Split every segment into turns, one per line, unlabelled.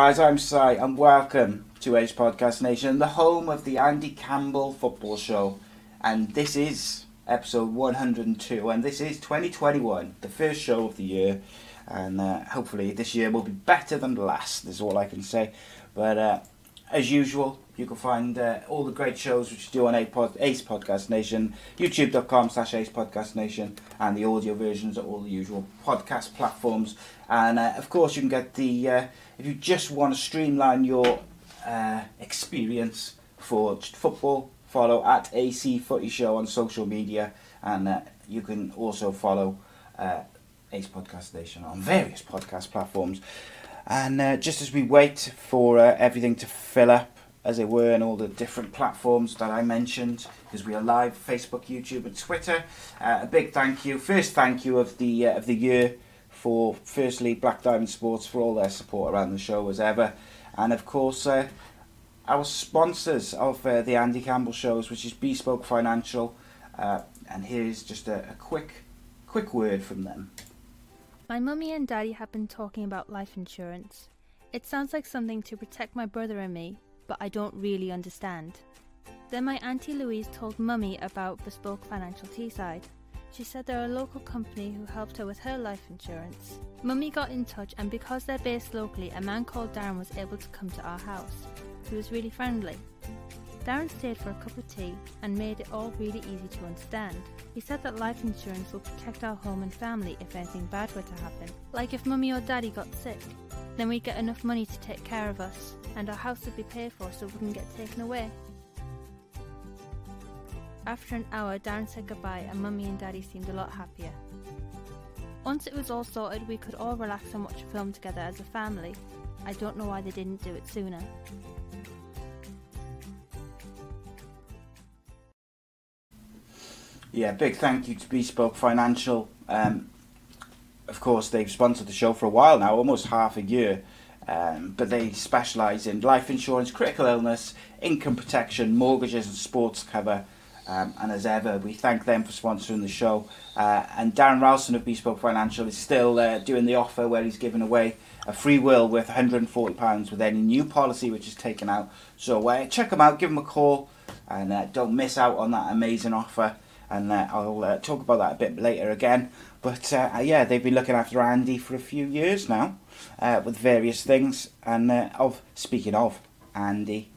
Guys, I'm Si, and welcome to Ace Podcast Nation, the home of the Andy Campbell Football Show. And this is episode 102, and this is 2021, the first show of the year. And uh, hopefully, this year will be better than last, is all I can say. But uh, as usual, you can find uh, all the great shows which you do on Ace Pod- Ace Podcast Nation, youtube.com slash Ace Podcast Nation, and the audio versions at all the usual podcast platforms. And uh, of course, you can get the, uh, if you just want to streamline your uh, experience for football, follow at AC Footy Show on social media, and uh, you can also follow uh, Ace Podcast Nation on various podcast platforms. And just as we wait for everything to fill up, as it were, and all the different platforms that I mentioned, because we are live Facebook, YouTube, and Twitter. Uh, a big thank you, first thank you of the uh, of the year for firstly Black Diamond Sports for all their support around the show as ever, and of course uh, our sponsors of uh, the Andy Campbell shows, which is Bespoke Financial. Uh, and here's just a, a quick quick word from them.
My mummy and daddy have been talking about life insurance. It sounds like something to protect my brother and me, but I don't really understand. Then my auntie Louise told mummy about Bespoke Financial Teesside. She said they're a local company who helped her with her life insurance. Mummy got in touch, and because they're based locally, a man called Darren was able to come to our house. He was really friendly. Darren stayed for a cup of tea and made it all really easy to understand. He said that life insurance will protect our home and family if anything bad were to happen. Like if mummy or daddy got sick, then we'd get enough money to take care of us, and our house would be paid for so it wouldn't get taken away. After an hour, Darren said goodbye, and mummy and daddy seemed a lot happier. Once it was all sorted, we could all relax and watch a film together as a family. I don't know why they didn't do it sooner.
Yeah, big thank you to Bespoke Financial. Um, of course, they've sponsored the show for a while now, almost half a year. Um, but they specialise in life insurance, critical illness, income protection, mortgages, and sports cover. Um, and as ever, we thank them for sponsoring the show. Uh, and Darren Roulston of Bespoke Financial is still uh, doing the offer where he's giving away a free will worth £140 with any new policy which is taken out. So uh, check them out, give them a call, and uh, don't miss out on that amazing offer and uh, I'll uh, talk about that a bit later again. But uh, yeah, they've been looking after Andy for a few years now uh, with various things. And uh, of speaking of Andy,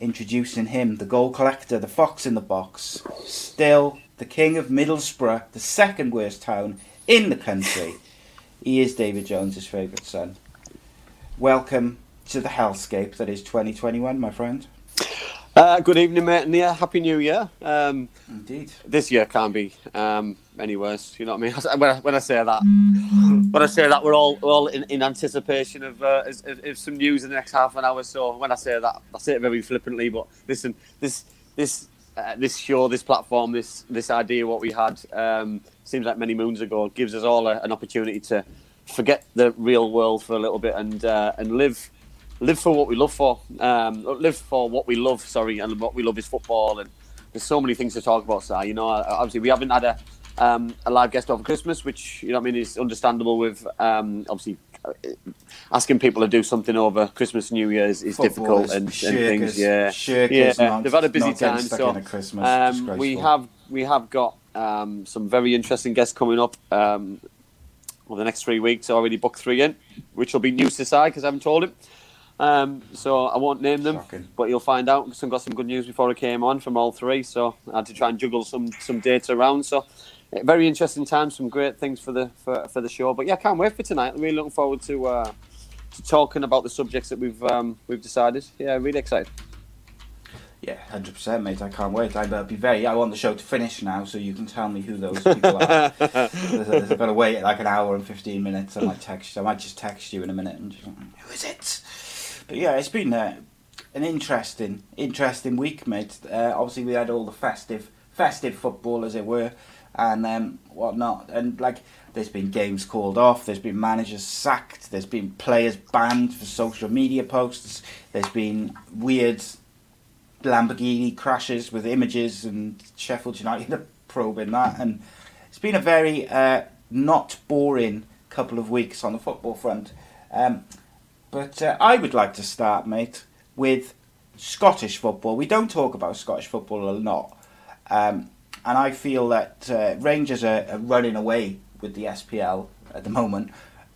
introducing him, the goal collector, the fox in the box, still the king of Middlesbrough, the second worst town in the country. he is David Jones's favourite son. Welcome to the hellscape that is 2021, my friend.
Uh, good evening, mate, and yeah, happy New Year. Um,
Indeed.
this year can't be um, any worse. You know what I mean? When I, when I say that, when I say that, we're all we're all in, in anticipation of, uh, some news in the next half an hour. So when I say that, I say it very flippantly. But listen, this this uh, this show, this platform, this this idea, what we had um, seems like many moons ago, gives us all a, an opportunity to forget the real world for a little bit and uh, and live live for what we love for, um, live for what we love. Sorry, and what we love is football. And there's so many things to talk about. So you know, obviously we haven't had a um, a live guest over Christmas, which you know I mean is understandable. With um, obviously uh, asking people to do something over Christmas, New Year's is difficult and, and
shirkers-
things. Yeah,
shirkers
yeah.
not-
They've had a busy time. So um, we have we have got um, some very interesting guests coming up. Um, over the next three weeks, I already booked three in, which will be news to side because I haven't told him. Um, so I won't name them,
Shocking.
but you'll find out. Because I got some good news before I came on from all three, so I had to try and juggle some some dates around. So very interesting time, some great things for the for, for the show. But yeah, I can't wait for tonight. Really looking forward to uh, talking about the subjects that we've um, we've decided. Yeah, really excited.
Yeah, hundred percent, mate. I can't wait. I'll be very. I want the show to finish now, so you can tell me who those people are. I've got to wait like an hour and fifteen minutes. I might text. I might just text you in a minute and just, who is it? But yeah, it's been uh, an interesting, interesting week, mate. Uh, obviously, we had all the festive, festive football, as it were, and um, whatnot. And like, there's been games called off. There's been managers sacked. There's been players banned for social media posts. There's been weird Lamborghini crashes with images and Sheffield United are probing that. And it's been a very uh, not boring couple of weeks on the football front. Um, but uh, I would like to start, mate, with Scottish football. We don't talk about Scottish football a lot. Um, and I feel that uh, Rangers are, are, running away with the SPL at the moment.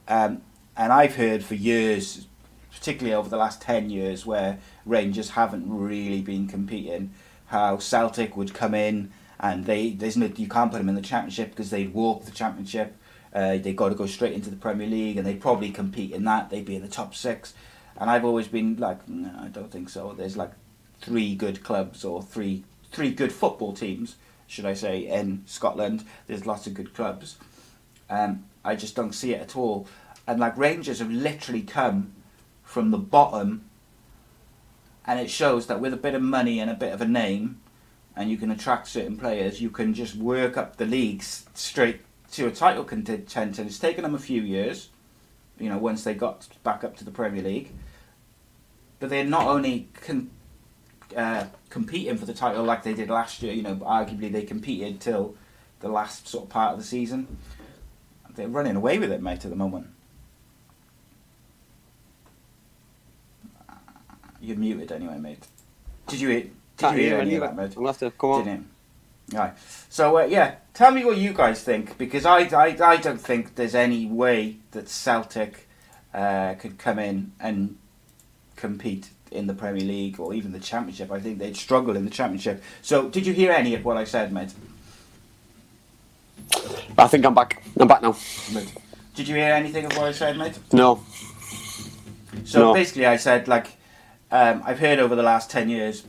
Um, and I've heard for years, particularly over the last 10 years, where Rangers haven't really been competing. How Celtic would come in and they there's no you can't put them in the championship because they'd walk the championship. Uh, they got to go straight into the Premier League and they'd probably compete in that. They'd be in the top six. And I've always been like, no, I don't think so. There's like three good clubs or three three good football teams, should I say, in Scotland. There's lots of good clubs. Um, I just don't see it at all. And like Rangers have literally come from the bottom and it shows that with a bit of money and a bit of a name, and you can attract certain players, you can just work up the leagues straight to a title contender. It's taken them a few years, you know, once they got back up to the Premier League, but they're not only con- uh, competing for the title like they did last year. You know, arguably they competed till the last sort of part of the season. They're running away with it, mate, at the moment. You're muted anyway, mate. Did you hear? Did
Can't
you hear
hear
any of that, mate?
Gonna have to come on.
Didn't you? Right. So uh, yeah, tell me what you guys think because I, I, I don't think there's any way that Celtic uh, could come in and compete in the Premier League or even the Championship. I think they'd struggle in the Championship. So did you hear any of what I said, mate?
I think I'm back. I'm back now.
Mate, Did you hear anything of what I said, mate?
No.
So
No.
basically, I said like um, I've heard over the last ten years.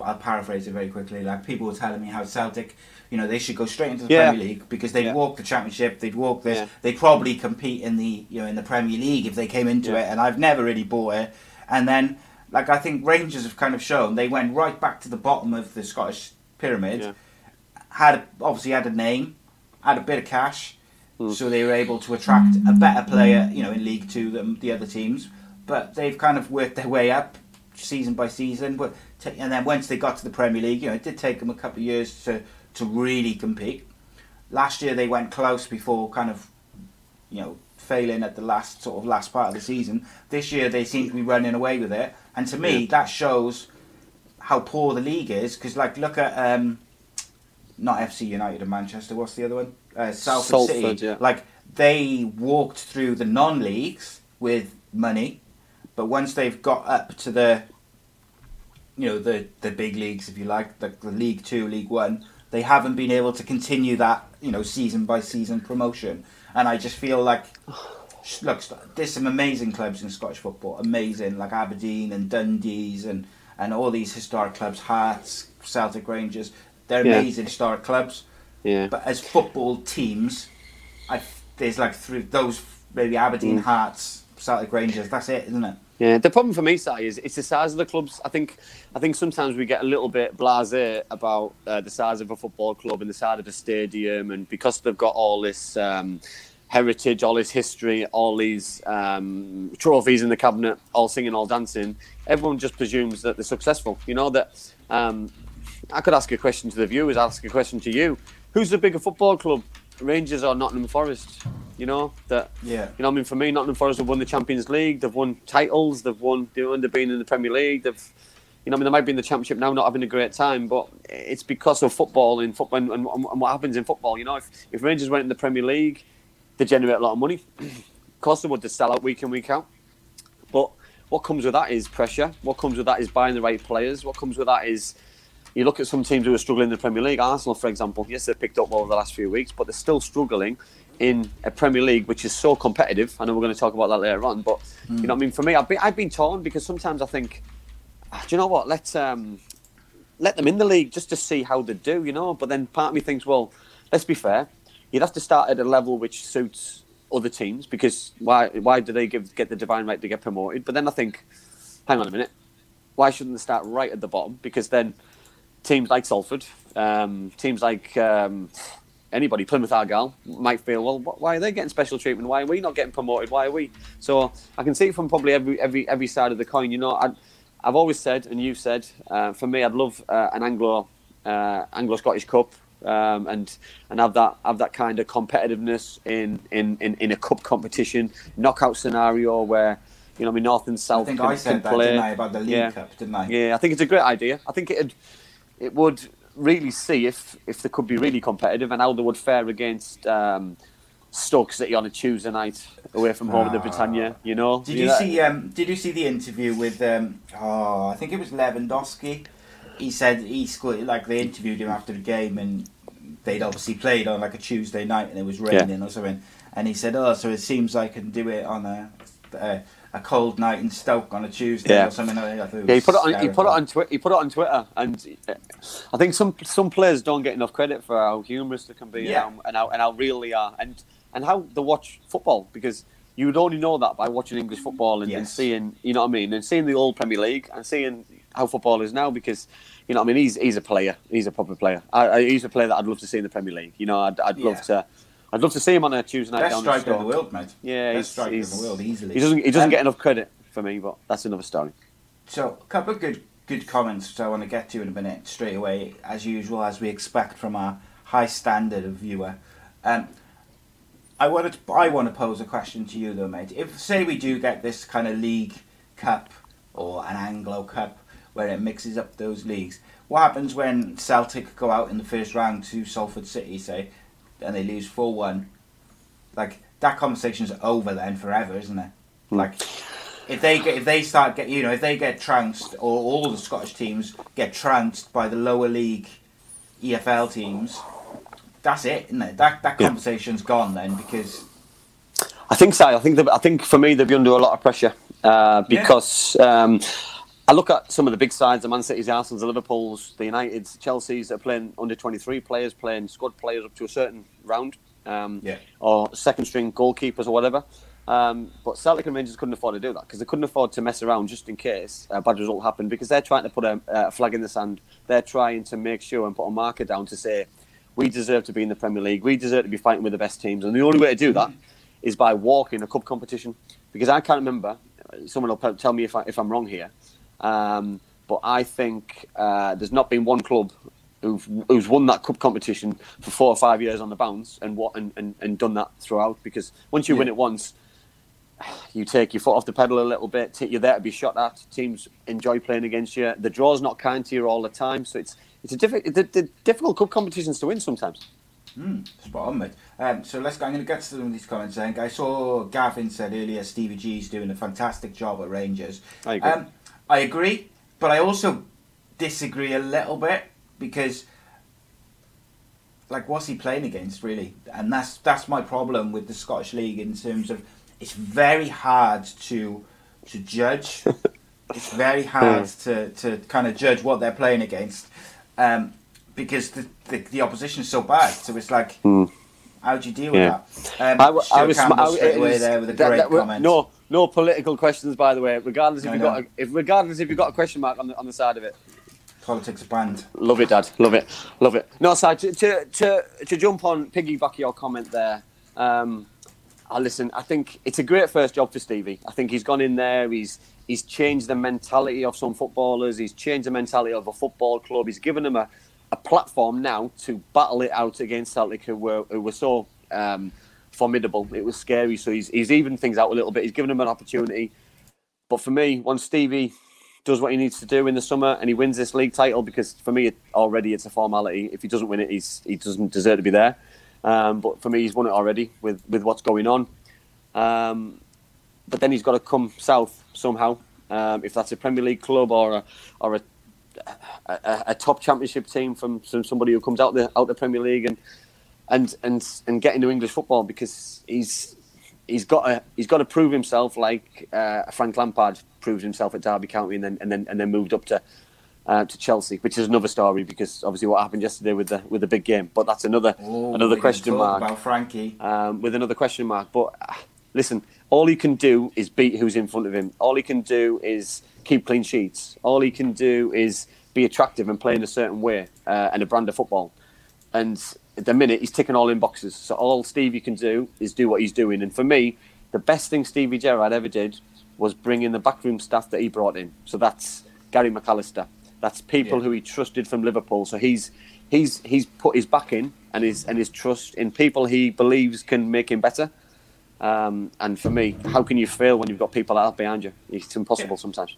I'll paraphrase it very quickly. Like people were telling me how Celtic, you know, they should go straight into the
Yeah.
Premier League because they'd
Yeah.
walk the Championship, they'd walk this,
Yeah.
they'd probably compete in the you know in the Premier League if they came into it. And I've never really bought it. And then, like I think Rangers have kind of shown they went right back to the bottom of the Scottish pyramid.
Yeah.
Had obviously had a name, had a bit of cash,
Hmm.
so they were able to attract a better player, you know, in League Two than the other teams. But they've kind of worked their way up season by season. But and then once they got to the Premier League, you know, it did take them a couple of years to to really compete. Last year they went close before kind of, you know, failing at the last sort of last part of the season. This year they seem to be running away with it, and to me
Yeah.
that shows how poor the league is. Because like look at um, not FC United and Manchester. What's the other one? Uh, Salford, City.
Yeah.
Like they walked through the non-leagues with money, but once they've got up to the, you know, the the big leagues, if you like, the, the League Two, League One, they haven't been able to continue that, you know, season by season promotion. And I just feel like, look, there's some amazing clubs in Scottish football, amazing, like Aberdeen and Dundee's and and all these historic clubs, Hearts, Celtic Rangers. They're
Yeah.
amazing historic clubs.
Yeah.
But as football teams, I there's like three those maybe Aberdeen
Mm.
Hearts, Celtic Rangers. That's it, isn't it?
Yeah, the problem for me, Si, is it's the size of the clubs. I think, I think sometimes we get a little bit blasé about uh, the size of a football club and the size of a stadium, and because they've got all this um, heritage, all this history, all these um, trophies in the cabinet, all singing, all dancing, everyone just presumes that they're successful. You know that. Um, I could ask a question to the viewers. Ask a question to you. Who's the bigger football club, Rangers or Nottingham Forest? You know that.
Yeah.
You know, I mean, for me, Nottingham Forest have won the Champions League. They've won titles. They've won. They've been in the Premier League. They've, you know, I mean, they might be in the Championship now, not having a great time, but it's because of football in football and, and, and what happens in football. You know, if, if Rangers went in the Premier League, they generate a lot of money. of course, they would. They sell out week in week out. But what comes with that is pressure. What comes with that is buying the right players. What comes with that is you look at some teams who are struggling in the Premier League. Arsenal, for example, yes, they've picked up over the last few weeks, but they're still struggling in a Premier League which is so competitive. I know we're going to talk about that later on, but you know, what I mean, for me, I've been I've been torn because sometimes I think, ah, do you know what? Let's um, let them in the league just to see how they do, you know. But then part of me thinks, well, let's be fair. You'd have to start at a level which suits other teams because why why do they give get the divine right to get promoted? But then I think, hang on a minute, why shouldn't they start right at the bottom? Because then teams like Salford, um, teams like um, anybody, Plymouth Argyle, might feel, well, why are they getting special treatment? Why are we not getting promoted? Why are we? So I can see it from probably every every every side of the coin. You know, I, I've always said, and you've said, uh, for me, I'd love uh, an Anglo uh, Anglo Scottish Cup. Um, and and have that have that kind of competitiveness in, in, in, in a cup competition knockout scenario where you know I mean North and South.
I think
can,
I said that,
play.
didn't I, about the League
Yeah.
Cup, didn't I?
Yeah, I think it's a great idea. I think it'd it would really see if if they could be really competitive and how they would fare against um, Stoke City on a Tuesday night away from home at the Britannia. You know,
Did you
know,
see? Um, did you see the interview with? Um, oh, I think it was Lewandowski. He said he scored like they interviewed him after the game, and they'd obviously played on like a Tuesday night, and it was raining or something. And he said, "Oh, so it seems I can do it on a a, a cold night in Stoke on a Tuesday
Yeah.
or something." Thought it
Yeah, he put it on. He put it on Twitter. He put it on Twitter, and I think some some players don't get enough credit for how humorous they can be
Yeah.
and, how, and how and how real they are, and and how they watch football because you would only know that by watching English football and, and seeing, you know what I mean, and seeing the old Premier League and seeing how football is now because. You know, I mean, he's he's a player. He's a proper player. I, I, he's a player that I'd love to see in the Premier League. You know, I'd, I'd
Yeah.
love to, I'd love to see him on a Tuesday night
Best
down in
striker in the world, mate.
Yeah,
Best
he's,
striker
he's,
in the world easily.
He doesn't he doesn't
Um,
get enough credit for me, but that's another story.
So, a couple of good good comments so I want to get to in a minute straight away, as usual, as we expect from our high standard of viewer. Um, I wanted to, I want to pose a question to you though, mate. If say we do get this kind of league cup or an Anglo Cup where it mixes up those leagues, what happens when Celtic go out in the first round to Salford City, say, and they lose four one? Like that conversation's over then forever, isn't it? Like if they get if they start get you know if they get trounced or all the Scottish teams get trounced by the lower league EFL teams, that's it, isn't it? That that
Yeah.
conversation's gone then because
I think so. I think that, I think for me they'd be under a lot of pressure uh,
Yeah.
because um, I look at some of the big sides: the Man City's, the Arsenal's, the Liverpool's, the United's, Chelsea's that are playing under twenty three players, playing squad players up to a certain round, um,
Yeah.
or second string goalkeepers or whatever. Um, but Celtic and Rangers couldn't afford to do that because they couldn't afford to mess around just in case a bad result happened because they're trying to put a, a flag in the sand. They're trying to make sure and put a marker down to say we deserve to be in the Premier League. We deserve to be fighting with the best teams, and the only way to do that is by walking a cup competition. Because I can't remember. Someone will tell me if, I, if I'm wrong here. Um, but I think uh, there's not been one club who've, who's won that cup competition for four or five years on the bounce and what and, and, and done that throughout. Because once you win it once, you take your foot off the pedal a little bit. You're there to be shot at. Teams enjoy playing against you. The draw's not kind to you all the time, so it's it's a difficult, the, the difficult cup competitions to win sometimes.
spot on, mate. Um, so let's go. I'm going to get to some of these comments. I think I saw Gavin said earlier Stevie G's doing a fantastic job at Rangers.
I agree.
Um, I agree, but I also disagree a little bit because, like, what's he playing against really? And that's that's my problem with the Scottish League in terms of it's very hard to to judge. it's very hard to, to kind of judge what they're playing against um, because the, the the opposition is so bad. So it's like. How do you deal with
Hmm.
That? Um,
I, w- I was
Campbell
I-
straight
it
away
was-
there with a
that-
great
that
comment.
No, no political questions, by the way. Regardless if
I
you
know.
got a, if regardless if you got a question mark on the on the side of it.
Politics banned.
Love it, Dad. Love it. Love it. No, sorry, to, to, to, to jump on, piggyback your comment there. Um, I listen, I think it's a great first job for Stevie. I think he's gone in there, he's he's changed the mentality of some footballers, he's changed the mentality of a football club, he's given them a, a platform now to battle it out against Celtic, who were, who were so um, formidable. It was scary, so he's, he's evened things out a little bit, he's given them an opportunity. But for me, once Stevie does what he needs to do in the summer and he wins this league title, because for me it, already it's a formality. If he doesn't win it, he's he doesn't deserve to be there. Um, but for me, he's won it already with with what's going on. Um, but then he's got to come south somehow. Um, if that's a Premier League club or a or a, a, a, a top Championship team from, from somebody who comes out the out the Premier League and and and and get into English football because he's he's got to he's got to prove himself like uh, Frank Lampard proved himself at Derby County and then and then and then moved up to uh, to Chelsea, which is another story because obviously what happened yesterday with the with the big game. But that's another
Oh,
another question mark
about Frankie.
um, with another question mark. But uh, listen, all he can do is beat who's in front of him. All he can do is keep clean sheets. All he can do is be attractive and play in a certain way uh, and a brand of football. And at the minute, he's ticking all in boxes. So all Stevie can do is do what he's doing. And for me, the best thing Stevie Gerrard ever did was bring in the backroom staff that he brought in. So that's Gary McAllister. That's people
Yeah.
who he trusted from Liverpool. So he's he's he's put his back in and his and his trust in people he believes can make him better. Um, and for me, how can you fail when you've got people out behind you? It's impossible
Yeah.
sometimes.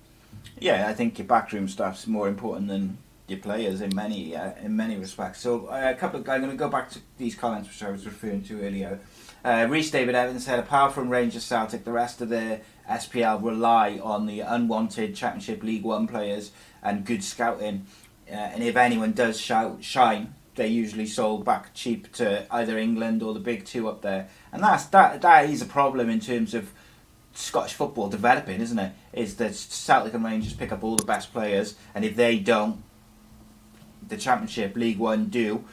Yeah, I think your backroom staff's more important than your players in many uh, in many respects. So uh, a couple. Of, I'm going to go back to these comments which I was referring to earlier. Uh, Reese David Evans said, apart from Rangers Celtic, the rest of the SPL rely on the unwanted Championship League One players and good scouting. Uh, and if anyone does shout, shine, they're usually sold back cheap to either England or the big two up there. And that's that. That is a problem in terms of Scottish football developing, isn't it? Is that Celtic and Rangers pick up all the best players, and if they don't, the Championship, League One do.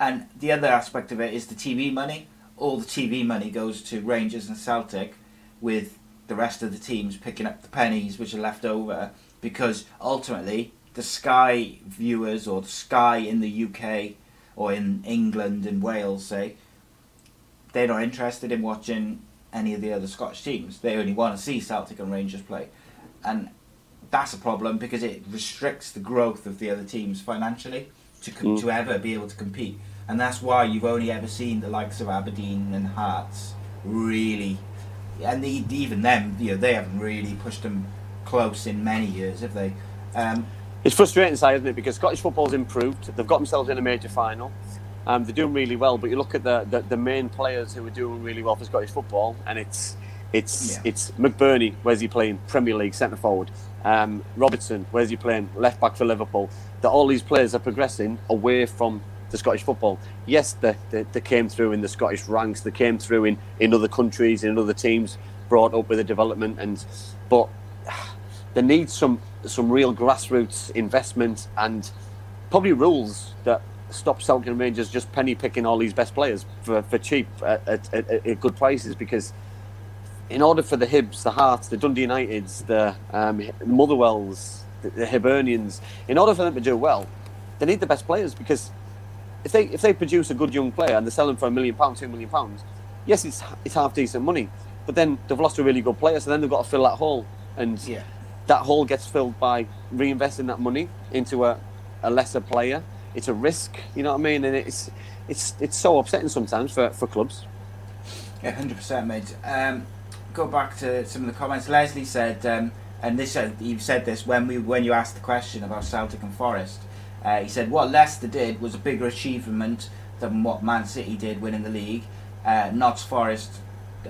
And the other aspect of it is the TV money. All the TV money goes to Rangers and Celtic, with the rest of the teams picking up the pennies which are left over, because ultimately the Sky viewers or the Sky in the UK or in England and Wales say they're not interested in watching any of the other Scottish teams. They only want to see Celtic and Rangers play, and that's a problem because it restricts the growth of the other teams financially to com-
Mm.
to ever be able to compete, and that's why you've only ever seen the likes of Aberdeen and Hearts really, and even them, you know, they haven't really pushed them close in many years, have they? Um,
It's frustrating, Si, isn't it? Because Scottish football's improved. They've got themselves in a major final. Um, they're doing really well, but you look at the, the, the main players who are doing really well for Scottish football, and it's it's
Yeah.
it's McBurnie. Where's he playing? Premier League centre forward. Um, Robertson. Where's he playing? Left back for Liverpool. That all these players are progressing away from the Scottish football. Yes, they, they, they came through in the Scottish ranks. They came through in, in other countries, in other teams, brought up with the development, and but there needs some some real grassroots investment and probably rules that stop Celtic Rangers just penny picking all these best players for, for cheap at, at, at, at good prices because in order for the Hibs, the Hearts, the Dundee Uniteds, the um, Motherwells, the, the Hibernians, in order for them to do well, they need the best players because if they if they produce a good young player and they sell them for a million pounds, two million pounds, yes, it's it's half decent money, but then they've lost a really good player, so then they've got to fill that hole, and
Yeah.
that hole gets filled by reinvesting that money into a, a lesser player. It's a risk, you know what I mean, and it's it's it's so upsetting sometimes for, for clubs.
Yeah, hundred percent, mate. Um, go back to some of the comments. Leslie said, um, and this uh, you said this when we when you asked the question about Celtic and Forest. Uh, he said what Leicester did was a bigger achievement than what Man City did winning the league. Uh, Notts Forest,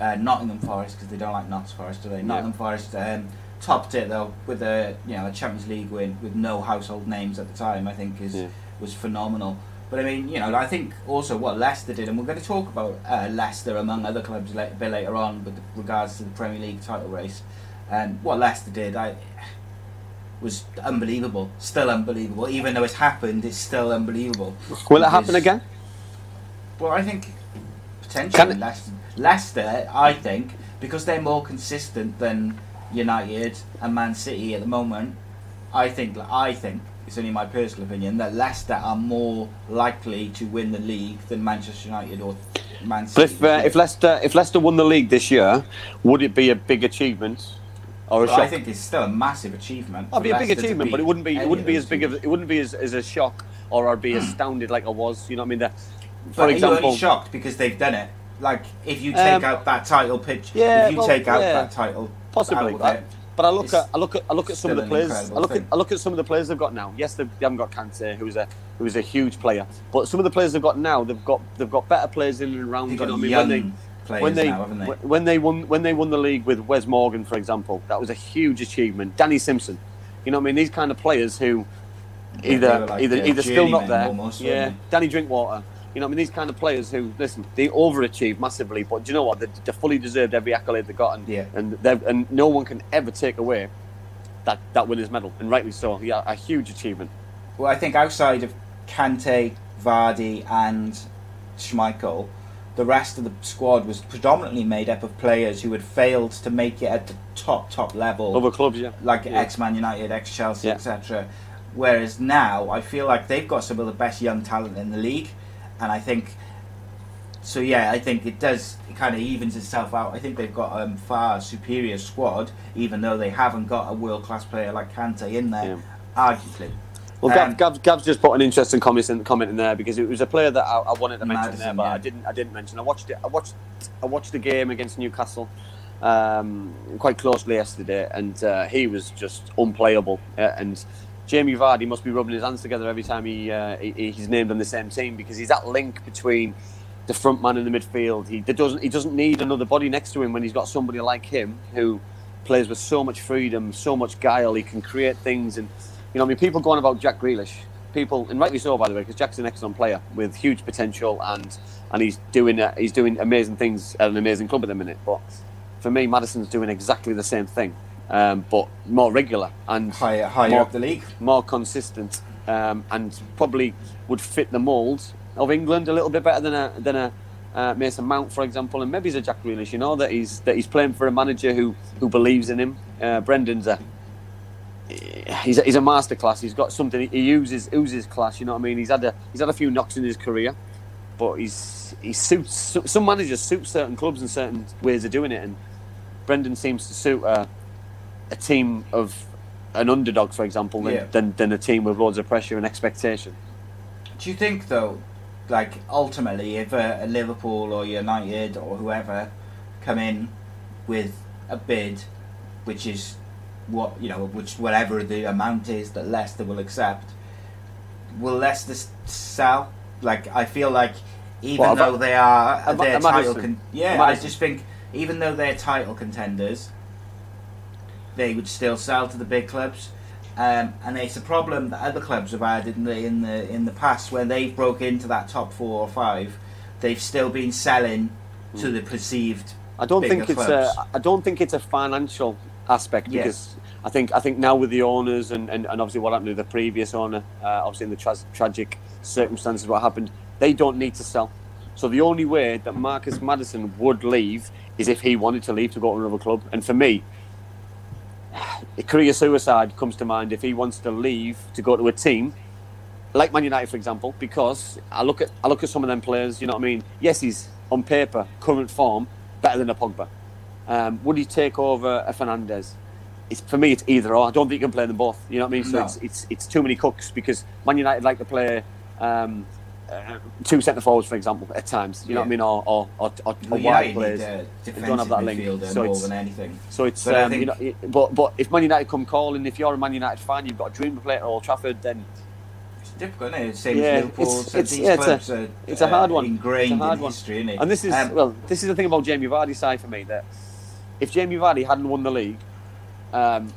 uh, Nottingham Forest, because they don't like Notts Forest, do they? Nottingham Forest um, topped it though with a you know a Champions League win with no household names at the time. I think is
Yeah.
was phenomenal. But I mean, you know, I think also what Leicester did, and we're going to talk about uh, Leicester among other clubs a bit later on with regards to the Premier League title race. And what Leicester did, I was unbelievable. Still unbelievable, even though it's happened. It's still unbelievable.
Will it happen again?
Well, I think potentially Leicester, Leicester, I think, because they're more consistent than United and Man City at the moment. I think, I think it's only my personal opinion that Leicester are more likely to win the league than Manchester United or Man City.
But if uh, if Leicester if Leicester won the league this year, would it be a big achievement or a
Well,
shock?
I think it's still a massive achievement.
It'd be a big
Leicester
achievement, but it wouldn't be it wouldn't be as big of it wouldn't be as, as a shock or I'd be astounded like I was. You know what I mean? That, for
But are you
example,
only shocked because they've done it? Like, if you take
Um,
out that title pitch,
yeah,
if you
well,
take out
yeah,
that title,
possibly.
out of
I-
it,
but I look
it's
at I look at I look at some of the players. I look at. I look at some of the players they've got now. Yes, they, haven't got Kante, who's a who's a huge player. But some of the players they've got now, they've got they've got better players in and around.
They've
you
got
know what I mean?
young
When they,
players
when they,
now, they?
wh- when they won when they won the league with Wes Morgan, for example, that was a huge achievement. Danny Simpson, you know what I mean? These kind of players who either
like
either
the
either still not there.
almost,
yeah, Danny Drinkwater. You know, I mean, these kind of players who listen, they overachieve massively, but do you know what? They, they fully deserved every accolade they got, and
Yeah.
and and no one can ever take away that that winner's medal, and rightly so. Yeah, a huge achievement.
Well, I think outside of Kante, Vardy, and Schmeichel, the rest of the squad was predominantly made up of players who had failed to make it at the top top level.
Other clubs, yeah,
like
Yeah.
ex Man United, ex Chelsea,
Yeah.
etc. Whereas now, I feel like they've got some of the best young talent in the league, and I think. So yeah, I think it does. It kind of evens itself out. I think they've got a um, far superior squad, even though they haven't got a world class player like Kante in there, arguably.
Well,
Um,
Gav, Gav, Gav's just put an interesting comment in, comment in there because it was a player that I, I wanted to mention
Maddison,
there, but
yeah.
I didn't. I didn't mention. I watched it. I watched. I watched the game against Newcastle um, quite closely yesterday, and uh, he was just unplayable. Uh, and Jamie Vardy must be rubbing his hands together every time he, uh, he he's named on the same team because he's that link between the front man in the midfield. He doesn't he doesn't need another body next to him when he's got somebody like him who plays with so much freedom, so much guile. He can create things, and you know, I mean, people going about Jack Grealish, people, and rightly so, by the way, because Jack's an excellent player with huge potential, and and he's doing uh, he's doing amazing things at an amazing club at the minute. But for me, Madison's doing exactly the same thing, um, but more regular and
higher higher
more,
up the league.
more consistent, um, and probably would fit the mould of England a little bit better than a than a uh, Mason Mount, for example, and maybe he's a Jack Grealish. You know that he's that he's playing for a manager who who believes in him. Uh, Brendan's a he's a, he's a masterclass. He's got something. He uses oozes class. You know what I mean? He's had a he's had a few knocks in his career, but he's he suits some managers suit certain clubs and certain ways of doing it, and Brendan seems to suit a, a team of an underdog, for example, than,
Yeah.
than, than a team with loads of pressure and expectation.
Do you think though, like ultimately, if a, a Liverpool or United or whoever come in with a bid, which is what you know, which whatever the amount is that Leicester will accept, will Leicester sell? Like I feel like even
What,
though
about-
they are their title, con- yeah,
Maddison.
I just think even though they're title contenders, they would still sell to the big clubs. Um, and it's a problem that other clubs have had in the in the in the past when they've broke into that top four or five. They've still been selling to the perceived.
I don't think it's
clubs.
a. I don't think it's a financial aspect because I think I think now with the owners and, and, and obviously what happened to the previous owner, uh, obviously in the tra- tragic circumstances what happened, they don't need to sell. So the only way that Marcus Maddison would leave is if he wanted to leave to go to another club. And for me, career suicide comes to mind if he wants to leave to go to a team like Man United, for example, because I look at I look at some of them players. You know what I mean? Yes, he's on paper current form better than a Pogba. Um, would he take over a Fernandes? It's, for me, it's either or. I don't think you can play them both. You know what I mean? So
No.
it's, it's it's too many cooks because Man United like to play um, uh, two centre forwards, for example, at times. You know what I mean? Or or, or, or, wide players.
need
don't have that link. So
more
it's-
than anything.
So it's
But
um, you know, it- but but if Man United come calling, if you're a Man United fan, you've got a dream to play at Old Trafford, then
It's difficult, isn't it? Same
Yeah,
as Liverpool.
it's-
so
it's- yeah, it's a-
clubs are
it's a hard
uh,
one.
Ingrained
It's a hard
in
one.
isn't it?
And this is
Um,
well, this is the thing about Jamie Vardy's side for me that if Jamie Vardy hadn't won the league, um,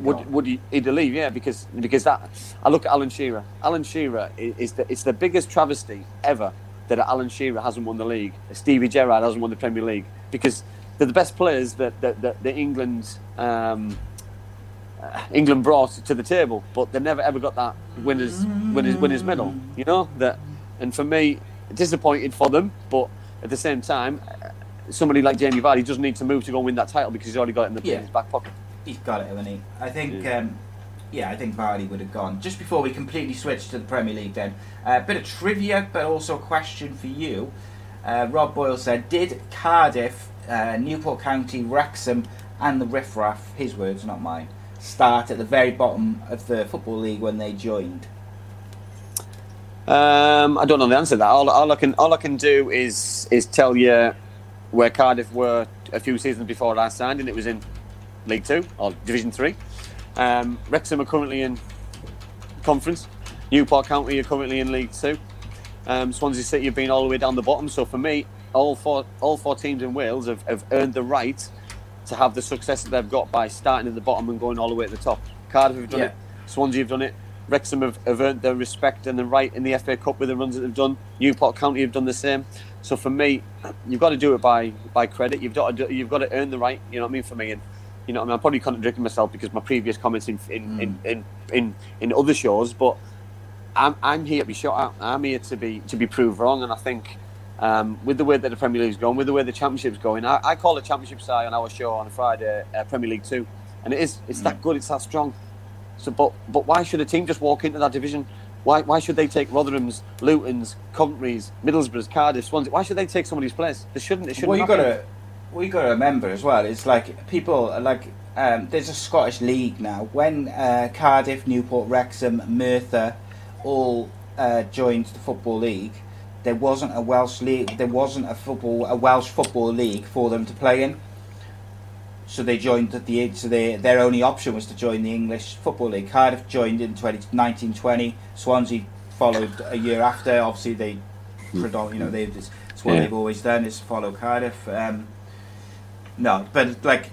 would would he he'd leave? Yeah, because because that I look at Alan Shearer. Alan Shearer is, is the it's the biggest travesty ever that Alan Shearer hasn't won the league. Stevie Gerrard hasn't won the Premier League because they're the best players that that, that, that England. Um, uh, England brought to the table, but they never ever got that winners winners winners medal. You know that, and for me, disappointed for them. But at the same time, uh, somebody like Jamie Vardy doesn't need to move to go and win that title because he's already got it in, the,
Yeah.
in his back pocket.
He's got it, hasn't he? I think,
Yeah.
um, yeah, I think Vardy would have gone. Just before we completely switch to the Premier League, then a bit of trivia, but also a question for you. Uh, Rob Boyle said, "Did Cardiff, uh, Newport County, Wrexham, and the Riff Raff, his words, not mine, start at the very bottom of the football league when they joined?"
Um, I don't know the answer to that. All, all I can all I can do is is tell you where Cardiff were a few seasons before I signed, and it was in League Two or Division Three. Um, Wrexham are currently in Conference. Newport County are currently in League Two. Um, Swansea City have been all the way down the bottom. So for me, all four all four teams in Wales have, have earned the right to have the success that they've got by starting at the bottom and going all the way to the top. Cardiff have done
Yeah.
it. Swansea have done it. Wrexham have, have earned their respect and the right in the FA Cup with the runs that they've done. Newport County have done the same. So for me, you've got to do it by by credit. You've got to do, you've got to earn the right. You know what I mean? For me, and you know I mean. I'm probably contradicting myself because my previous comments in in, in, in, in, in other shows, but I'm, I'm here to be shot at. I'm here to be to be proved wrong, and I think um, with the way that the Premier League's going, with the way the Championship's going, I, I call the Championship side on our show on a Friday uh, Premier League Two, and it is it's that good, it's that strong. So, but but why should a team just walk into that division? Why why should they take Rotherham's, Luton's, Coventry's, Middlesbrough's, Cardiff, Swansea? Why should they take somebody's place? They shouldn't. They shouldn't.
Well, you
have
got
to.
What got to remember as well It's like people like um, there's a Scottish league now. When uh, Cardiff, Newport, Wrexham, Merthyr all uh, joined the football league, there wasn't a Welsh league. There wasn't a football a Welsh football league for them to play in. So they joined at the- so they, their only option was to join the English football league. Cardiff joined in 20, 1920. Swansea followed a year after. Obviously they predom- you know they it's it's what
Yeah.
they've always done is follow Cardiff. Um, no, but like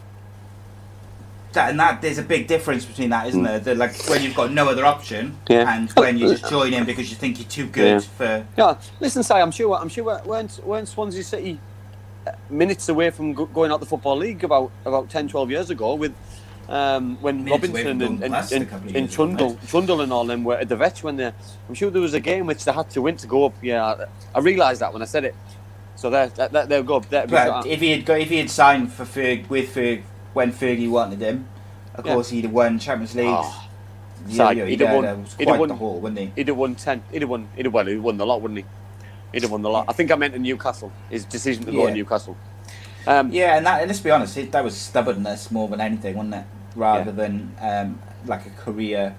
that and that there's a big difference between that, isn't there? That like when you've got no other option
Yeah.
and when you just join in because you think you're too good
Yeah.
for
Yeah, listen, say I'm sure. I'm sure. weren't weren't Swansea City uh, minutes away from go- going out the football league about about 10, 12 years ago with. Um, when
Minutes
Robinson and, and, and, and Trundle. Trundle and all them were at the Vetch when they, I'm sure there was a game which they had to win to go up. Yeah, I, I realised that when I said it. So there, that, that, they'll go. There,
But if he had if he had signed for Ferg with Ferg when Fergie wanted him, of
Yeah.
course he'd have won Champions League.
Oh,
Yeah, yeah,
he'd have won-
that
he'd have
quite
won-
the haul, wouldn't he?
he'd have won ten. He'd have won. He'd have won. He'd won the lot, wouldn't he? He'd have won the lot. I think I meant in Newcastle. His decision to go to Newcastle. Um,
Yeah, and that and let's be honest, it, that was stubbornness more than anything, wasn't it? Rather than um, like a career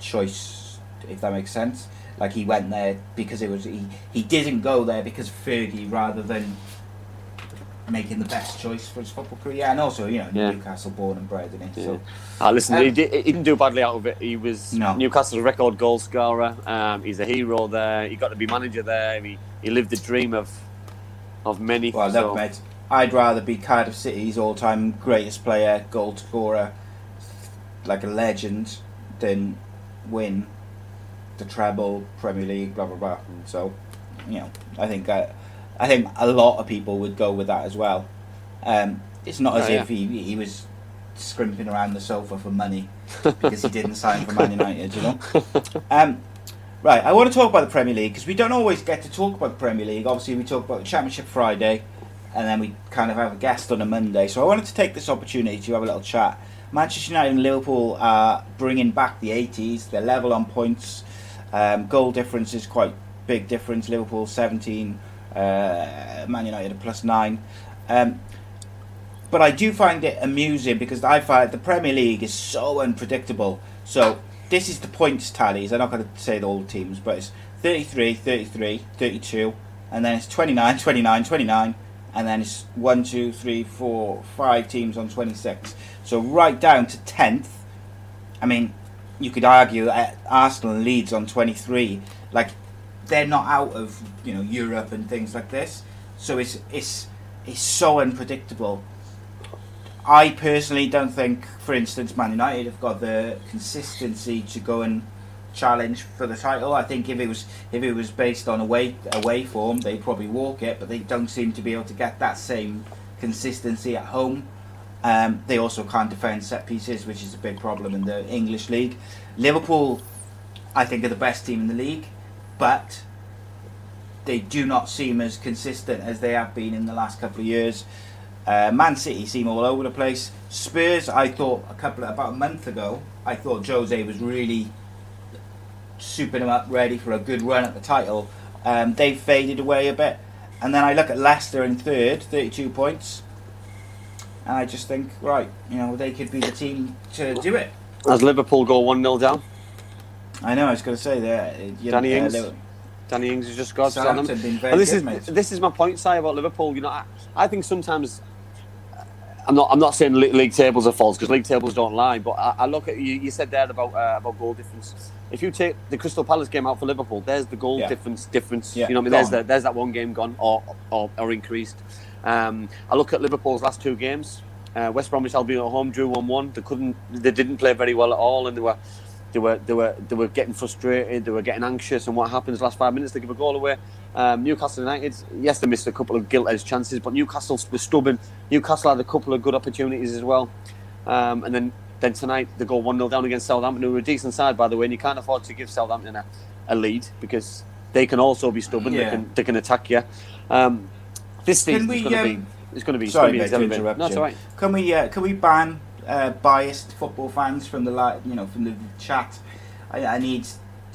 choice, if that makes sense. Like he went there because it was he, he didn't go there because of Fergie rather than making the best choice for his football career. And also, you know,
Yeah.
Newcastle born and bred, isn't he? So
Ah, listen,
Um,
he, did, he didn't do badly out of it. He was
No.
Newcastle's record goal scorer. Um, he's a hero there. He got to be manager there. He, he lived the dream of of many.
Well,
so-
mate. I'd rather be Cardiff City's all-time greatest player, goal scorer, like a legend, than win the treble, Premier League, blah blah blah. So, you know, I think uh, I think a lot of people would go with that as well. Um, it's not as
Oh, yeah.
if he he was scrimping around the sofa for money because he didn't sign for Man United, you know. Um, right, I want to talk about the Premier League because we don't always get to talk about the Premier League. Obviously, we talk about the Championship Friday, and then we kind of have a guest on a Monday. So I wanted to take this opportunity to have a little chat. Manchester United and Liverpool are bringing back the 80s. They're level on points. Um, goal difference is quite big difference. Liverpool 17, uh, Man United a plus nine. Um, but I do find it amusing because I find the Premier League is so unpredictable. So this is the points tallies. I'm not going to say all the teams, but it's 33, 33, 32, and then it's 29, 29, 29, and then it's 1, 2, 3, 4, 5 teams on 26. So right down to 10th. I mean, you could argue Arsenal and Leeds on 23. Like, they're not out of, you know, Europe and things like this. So it's, it's, it's so unpredictable. I personally don't think, for instance, Man United have got the consistency to go and challenge for the title. I think if it was if it was based on away away form, they'd probably walk it, but they don't seem to be able to get that same consistency at home. Um, they also can't defend set pieces, which is a big problem in the English league. Liverpool, I think, are the best team in the league, but they do not seem as consistent as they have been in the last couple of years. Uh, Man City seem all over the place. Spurs, I thought a couple of, about a month ago, I thought Jose was really souping them up, ready for a good run at the title. Um, they've faded away a bit, and then I look at Leicester in third, thirty-two points, and I just think, right, you know, they could be the team to do it.
As Liverpool go one 0 down,
I know. I was going to say that. You
Danny
know, uh,
Ings.
Liver-
Danny Ings has just got them.
Southampton been very
And this
good,
is
mate.
this is my point, Si, about Liverpool. You know, I, I think sometimes uh, I'm not I'm not saying le- league tables are false because league tables don't lie. But I, I look at you. You said there about uh, about goal difference. If you take the Crystal Palace game out for Liverpool, there's the goal
Yeah.
difference. Difference.
Yeah,
you know, what I mean, there's the, there's that one game gone or or, or increased. Um, I look at Liverpool's last two games. Uh, West Bromwich Albion at home drew one one. They couldn't. They didn't play very well at all, and they were they were they were they were getting frustrated, they were getting anxious, and what happens last five minutes they give a goal away. Um, Newcastle United, yes, they missed a couple of gilt edged chances, but Newcastle was stubborn. Newcastle had a couple of good opportunities as well, um, and then then tonight they go one 0 down against Southampton, who are a decent side by the way, and you can't afford to give Southampton a, a lead because they can also be stubborn.
Yeah.
They can they can attack you. Um, this
Can
season
we,
is going to
um,
be it's going to be.
Sorry,
it's
mate,
going
to
be
interrupt
No, it's all right.
Can we uh, can we ban uh, biased football fans from the li- you know from the chat? I, I need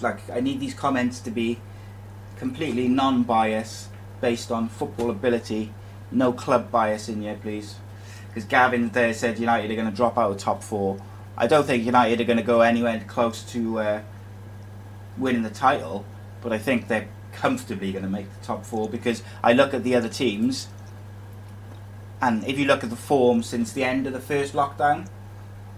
like I need these comments to be completely non-bias, based on football ability, no club bias in here, please. Because Gavin there said United are going to drop out of top four. I don't think United are going to go anywhere close to uh, winning the title, but I think they're comfortably going to make the top four because I look at the other teams and if you look at the form since the end of the first lockdown,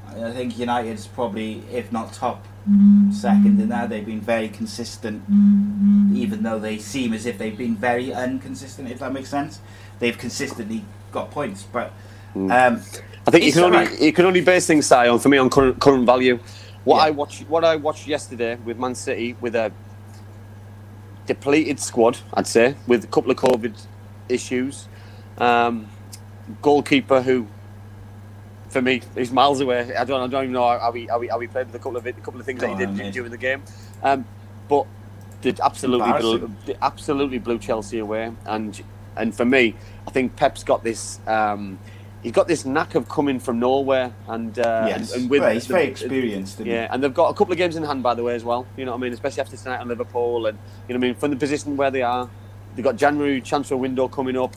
I think United's probably, if not top, mm-hmm. second in that. They've been very consistent, mm-hmm. even though they seem as if they've been very inconsistent, if that makes sense. They've consistently got points, but. Mm. Um,
I think you can only
alright.
you can only base things Si, on for me on current current value. What
Yeah.
I watched what I watched yesterday with Man City with a depleted squad, I'd say, with a couple of COVID issues, um, goalkeeper who, for me, is miles away. I don't I don't even know how we, how he, how he played with a couple of it, a couple of things that he
Oh,
did during the game, um, but did absolutely blew, absolutely blew Chelsea away and and for me, I think Pep's got this. Um, he's got this knack of coming from nowhere, and uh,
yes,
and, and with
well, he's
the-
very experienced.
yeah, and they've got a couple of games in hand, by the way, as well. You know what I mean? Especially after tonight on Liverpool, and you know what I mean from the position where they are, they've got January transfer window coming up.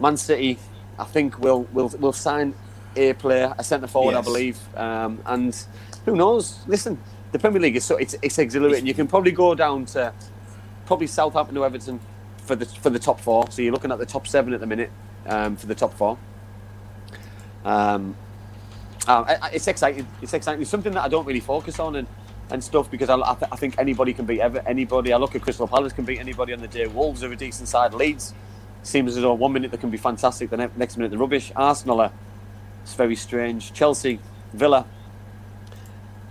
Man City, I think will will will sign a player, a centre forward, I believe, um, and who knows? Listen, the Premier League is so it's it's exhilarating. You can probably go down to probably Southampton to Everton for the for the top four. So you're looking at the top seven at the minute um, for the top four. Um, uh, it's exciting. It's exciting. It's something that I don't really focus on and, and stuff because I, I, th- I think anybody can beat ever, anybody. I look at Crystal Palace can beat anybody on the day. Wolves are a decent side. Leeds seems as though one minute they can be fantastic, the ne- next minute they're rubbish. Arsenal are it's very strange. Chelsea, Villa.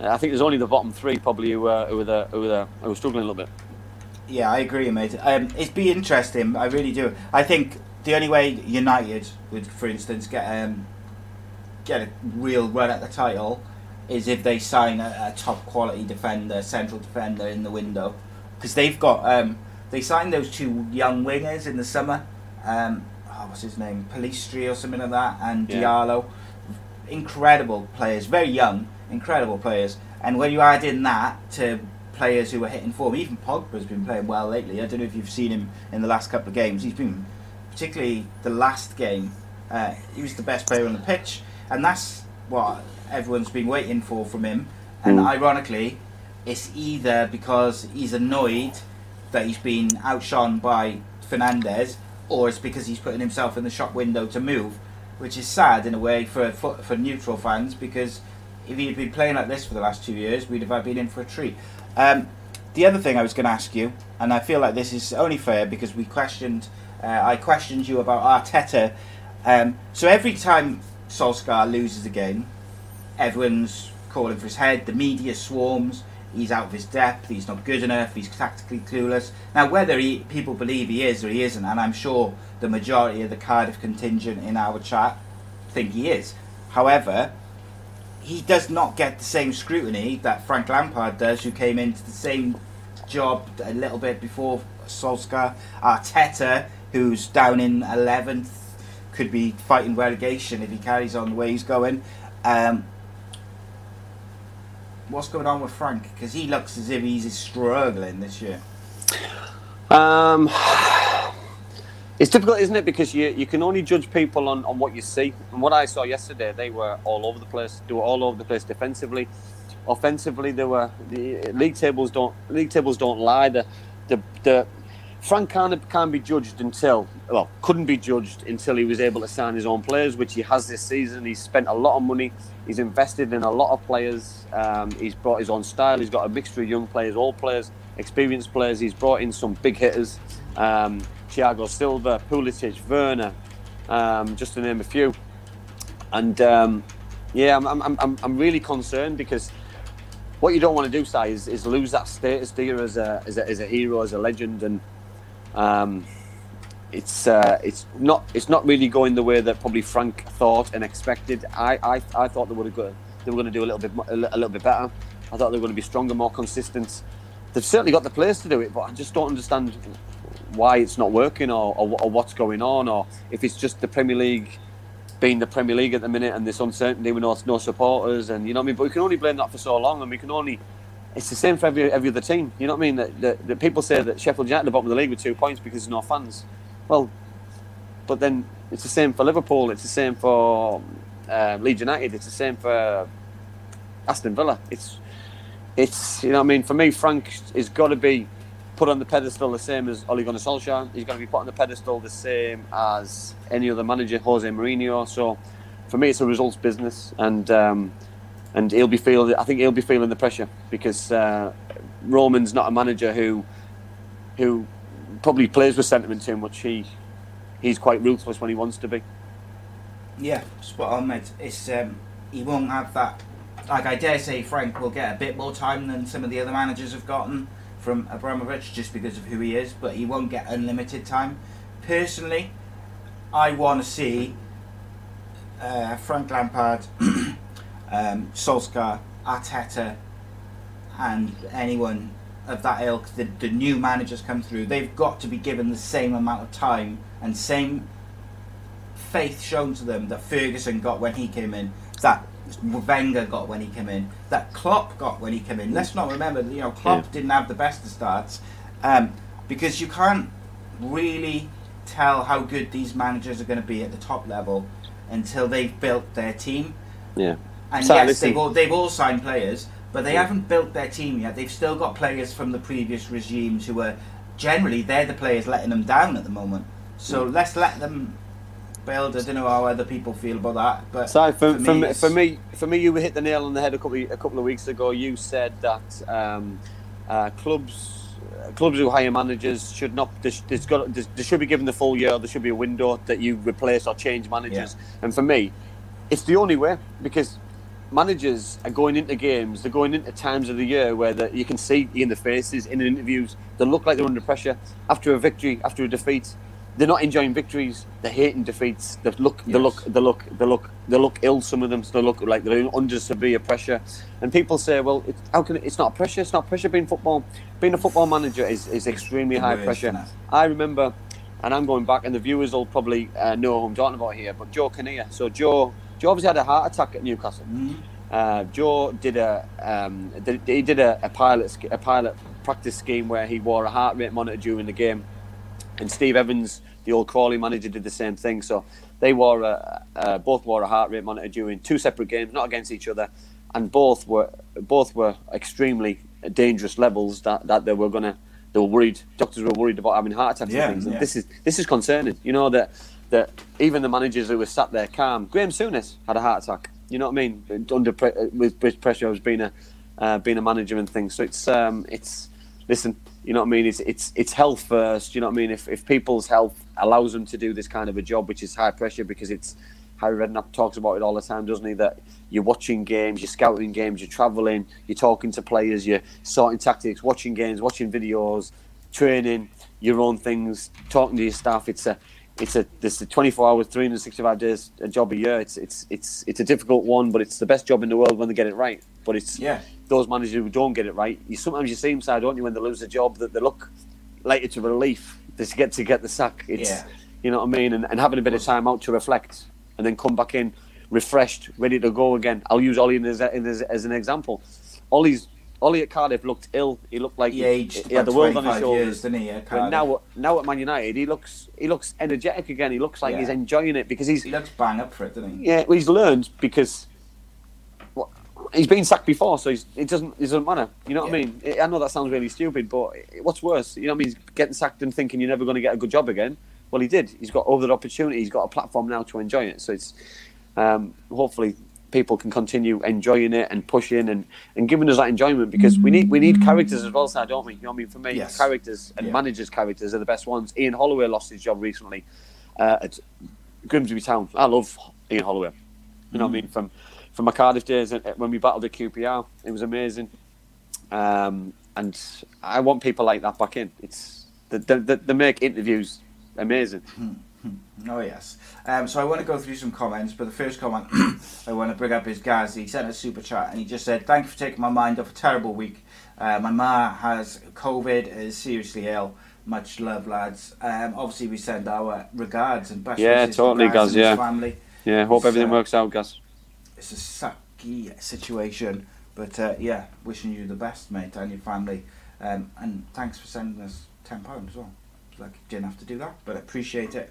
uh, I think there's only the bottom three probably who are, who are, the, who are, the, who are struggling a little bit.
Yeah, I agree, mate. Um, it'd be interesting. I really do. I think the only way United would, for instance, get um, get a real run at the title is if they sign a, a top quality defender, central defender in the window, because they've got um, they signed those two young wingers in the summer. Um, oh, what's his name? Pellistri or something like that, and
Yeah.
Diallo. Incredible players, very young, incredible players. And when you add in that to players who are hitting form, even Pogba's been playing well lately. I don't know if you've seen him in the last couple of games. He's been, particularly the last game, uh, he was the best player on the pitch, and that's what everyone's been waiting for from him. And
Mm.
ironically, it's either because he's annoyed that he's been outshone by Fernandes, or it's because he's putting himself in the shop window to move, which is sad in a way for for, for neutral fans because if he'd been playing like this for the last two years, we'd have been in for a treat. Um, the other thing I was going to ask you, and I feel like this is only fair because we questioned, uh, I questioned you about Arteta. Um, so every time Solskjaer loses a game, everyone's calling for his head. The media swarms. He's out of his depth. He's not good enough. He's tactically clueless. Now, whether he, people believe he is or he isn't, and I'm sure the majority of the Cardiff contingent in our chat think he is. However, he does not get the same scrutiny that Frank Lampard does, who came into the same job a little bit before Solskjaer. Arteta, who's down in 11th, could be fighting relegation if he carries on the way he's going. Um, what's going on with Frank? Because he looks as if he's struggling this year.
Um, it's difficult, isn't it? Because you, you can only judge people on, on what you see. And what I saw yesterday, they were all over the place. They were all over the place defensively, offensively. They were the league tables don't league tables don't lie. The the, the Frank can't, can't be judged until well couldn't be judged until he was able to sign his own players, which he has this season. He's spent a lot of money. He's invested in a lot of players. Um, he's brought his own style. He's got a mixture of young players, old players, experienced players. He's brought in some big hitters. Um, Thiago Silva, Pulisic, Werner, um, just to name a few. And um, yeah, I'm, I'm, I'm, I'm really concerned because what you don't want to do, Si, is, is lose that status, do you, as a, as a, as a hero, as a legend, and um, it's uh, it's not it's not really going the way that probably Frank thought and expected. I I, I thought they would have got, they were going to do a little bit a little bit better. I thought they were going to be stronger, more consistent. They've certainly got the players to do it, but I just don't understand why it's not working or, or, or what's going on, or if it's just the Premier League being the Premier League at the minute and this uncertainty with no, no supporters, and you know what I mean. But we can only blame that for so long, and we can only. It's the same for every every other team. You know what I mean? That, that people say that Sheffield United at the bottom of the league with two points because there's no fans. Well, but then it's the same for Liverpool. It's the same for uh, Leeds United. It's the same for Aston Villa. It's it's you know what I mean. For me, Frank has got to be put on the pedestal the same as Ole Gunnar Solskjaer. He's got to be put on the pedestal the same as any other manager, Jose Mourinho. So for me, it's a results business, and um, and he'll be feeling. I think he'll be feeling the pressure because uh, Roman's not a manager who who probably plays with sentiment too much. He he's quite ruthless when he wants to be.
Yeah, spot on, mate. It's um, he won't have that. Like I dare say, Frank will get a bit more time than some of the other managers have gotten from Abramovich just because of who he is, but he won't get unlimited time. Personally, I want to see uh, Frank Lampard, um, Solskjaer, Arteta, and anyone of that ilk, the, the new managers come through. They've got to be given the same amount of time and same faith shown to them that Ferguson got when he came in, that Wenger got when he came in, that Klopp got when he came in. Let's not remember, that, you know, Klopp
Yeah.
didn't have the best of starts um, because you can't really tell how good these managers are going to be at the top level until they've built their team.
Yeah.
And
Si,
yes,
listen.
they've all, they've all signed players, but they haven't built their team yet. They've still got players from the previous regimes who are generally they're the players letting them down at the moment. So let's let them build. I don't know how other people feel about that, but
So for, for, me,
it's-
for me, for me, you hit the nail on the head a couple of, a couple of weeks ago. You said that um, uh, clubs clubs who hire managers should not. There's, there's got, there's, they should be given the full year. There should be a window that you replace or change managers. And for me, it's the only way because managers are going into games. They're going into times of the year where the, you can see in the faces in the interviews. They look like they're under pressure after a victory, after a defeat. They're not enjoying victories. They're hating defeats. They look, they look, they look, they look, they look ill. Some of them, so they look like they're under severe pressure. And people say, "Well, it, how can it, it's not pressure? It's not pressure being football. Being a football manager is, is extremely high
Worse,
pressure." I remember, and I'm going back, and the viewers will probably uh, know who I'm talking about here. But Joe Kinnear. So Joe, Joe obviously had a heart attack at Newcastle. Uh, Joe did a um, did, he did a, a pilot a pilot practice scheme where he wore a heart rate monitor during the game, and Steve Evans, the old Crawley manager, did the same thing. So they wore a, uh, both wore a heart rate monitor during two separate games, not against each other, and both were both were extremely dangerous levels that, that they were gonna they were worried. Doctors were worried about having heart attacks
Yeah,
and things. And
yeah.
this is this is concerning. You know that that even the managers who were sat there calm, Graham Souness had a heart attack. You know what I mean? Under pre- with with pressure, as being a uh, being a manager and things. So it's um it's listen. You know what I mean? It's it's it's health first. You know what I mean? If if people's health allows them to do this kind of a job, which is high pressure, because it's Harry Redknapp talks about it all the time, doesn't he? That you're watching games, you're scouting games, you're travelling, you're talking to players, you're sorting tactics, watching games, watching videos, training, your own things, talking to your staff. It's a it's a this is a 24 hours, 365 days a job a year. It's it's it's it's a difficult one, but it's the best job in the world when they get it right. But it's
Yeah.
those managers who don't get it right. You sometimes you see them side, don't you, when they lose a job that they look like it's a relief to get to get the sack. It's
Yeah.
you know what I mean, and, and having a bit of time out to reflect and then come back in refreshed, ready to go again. I'll use Ollie as, a, as, as an example. Ollie's Ollie at Cardiff looked ill. He looked like
He aged
he had the world on his shoulders.
years, didn't he, at
But now, now at Man United, he looks he looks energetic again. He looks like
Yeah.
he's enjoying it because he's
He looks bang up for it, doesn't he?
yeah, well, he's learned because well, he's been sacked before, so he's, it doesn't it doesn't matter. You know what I mean? I know that sounds really stupid, but what's worse? You know what I mean? He's getting sacked and thinking you're never going to get a good job again. Well, he did. He's got other opportunity. He's got a platform now to enjoy it. So it's um, hopefully people can continue enjoying it and pushing and, and giving us that enjoyment because we need we need characters as well, sir, don't we? You know what I mean? For me,
Yes.
characters and
Yeah.
managers' characters are the best ones. Ian Holloway lost his job recently uh, at Grimsby Town. I love Ian Holloway. You know what I mean? From from my Cardiff days when we battled at QPR, it was amazing. um, and I want people like that back in. It's they, they, they make interviews amazing.
Oh yes. Um, so I want to go through some comments, but the first comment I want to bring up is Gaz. He sent a super chat and he just said, "Thank you for taking my mind off a terrible week. Uh, my ma has COVID, and is seriously ill. Much love, lads. Um, obviously, we send our regards and best
Yeah,
wishes to
totally,
Gaz
Gaz,
and his
yeah.
family.
Yeah, hope
It's,
everything
uh,
works out, guys.
It's a sucky situation, but uh, yeah, wishing you the best, mate, and your family. Um, and thanks for sending us ten pounds as well. Like you didn't have to do that, but appreciate it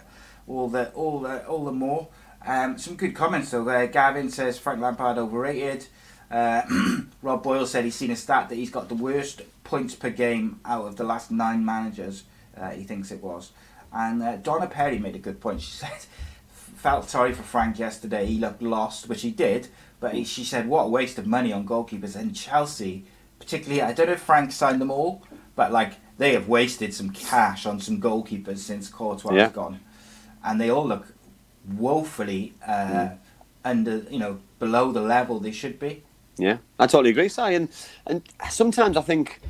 all the all the all the more. Um, some good comments though. There, Gavin says Frank Lampard overrated. Uh, Rob Boyle said he's seen a stat that he's got the worst points per game out of the last nine managers. Uh, he thinks it was. And uh, Donna Perry made a good point. She said felt sorry for Frank yesterday. He looked lost, which he did. But he, she said, "What a waste of money on goalkeepers." And Chelsea, particularly, I don't know if Frank signed them all, but like they have wasted some cash on some goalkeepers since Courtois
Yeah.
has gone, and they all look woefully uh, under, you know, below the level they should be.
Yeah, I totally agree, Si. And and sometimes I think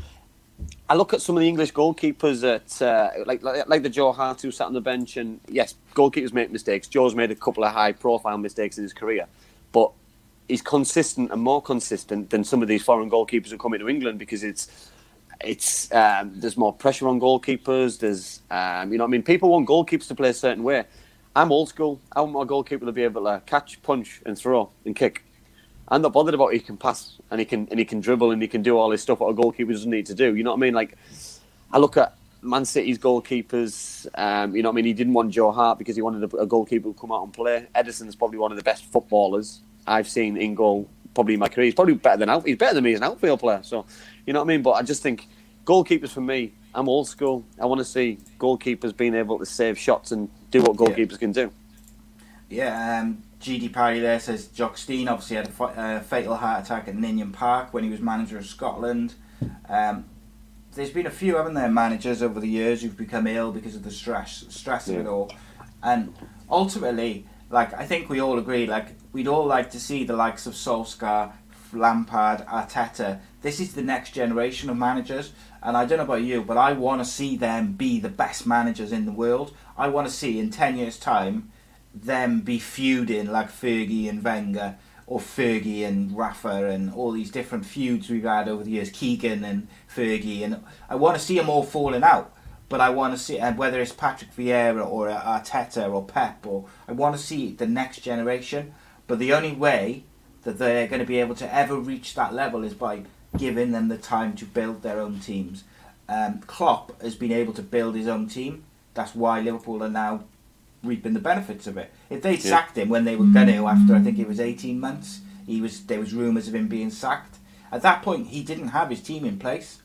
I look at some of the English goalkeepers at uh, like, like like the Joe Hart who sat on the bench, and yes, goalkeepers make mistakes. Joe's made a couple of high-profile mistakes in his career, but he's consistent and more consistent than some of these foreign goalkeepers who come into England because it's it's um, there's more pressure on goalkeepers. There's um, you know I mean people want goalkeepers to play a certain way. I'm old school. I want my goalkeeper to be able to catch, punch, and throw and kick. I'm not bothered about he can pass and he can and he can dribble and he can do all this stuff what a goalkeeper doesn't need to do. You know what I mean? Like I look at Man City's goalkeepers. Um, you know what I mean? He didn't want Joe Hart because he wanted a, a goalkeeper to come out and play. Ederson's probably one of the best footballers I've seen in goal probably in my career. He's probably better than out. He's better than me as an outfield player. So you know what I mean? But I just think goalkeepers for me. I'm old school. I want to see goalkeepers being able to save shots and do what goalkeepers can do.
Yeah, um, GD Parry there says Jock Stein obviously had a uh, fatal heart attack at Ninian Park when he was manager of Scotland. Um, there's been a few, haven't there, managers over the years who've become ill because of the stress stress of it all. And ultimately, like I think we all agree, like we'd all like to see the likes of Solskjaer, Lampard, Arteta. This is the next generation of managers, and I don't know about you, but I want to see them be the best managers in the world. I want to see in ten years' time them be feuding like Fergie and Wenger, or Fergie and Rafa, and all these different feuds we've had over the years. Keegan and Fergie, and I want to see them all falling out. But I want to see, and whether it's Patrick Vieira or Arteta or Pep, or I want to see the next generation. But the only way that they're going to be able to ever reach that level is by giving them the time to build their own teams. Um, Klopp has been able to build his own team. That's why Liverpool are now reaping the benefits of it. If they'd
Yeah.
sacked him when they were going to, after I think it was eighteen months, he was there was rumours of him being sacked. At that point, he didn't have his team in place.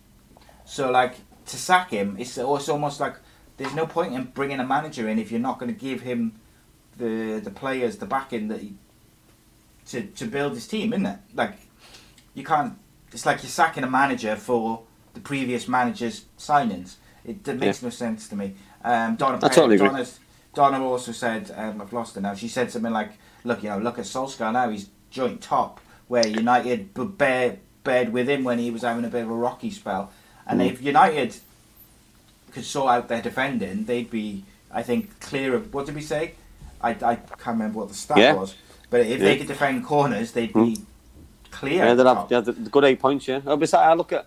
So like to sack him, it's, it's almost like there's no point in bringing a manager in if you're not going to give him the the players the backing that he, to to build his team, isn't it? Like you can't. It's like you're sacking a manager for the previous manager's signings. It, it makes no sense to me. Um, Donna,
I totally agree.
Donna's, Donna also said, um, I've lost her now. She said something like, "Look, you know, look at Solskjaer now. He's joint top, where United b- bear, bared with him when he was having a bit of a rocky spell. And
Mm.
if United could sort out their defending, they'd be, I think, clear of. What did we say? I, I can't remember what the stat
Yeah.
was. But if they could defend corners, they'd be clear.
Yeah, they'd have,
top.
yeah, the, the good eight points. Yeah, Oh, besides, I look at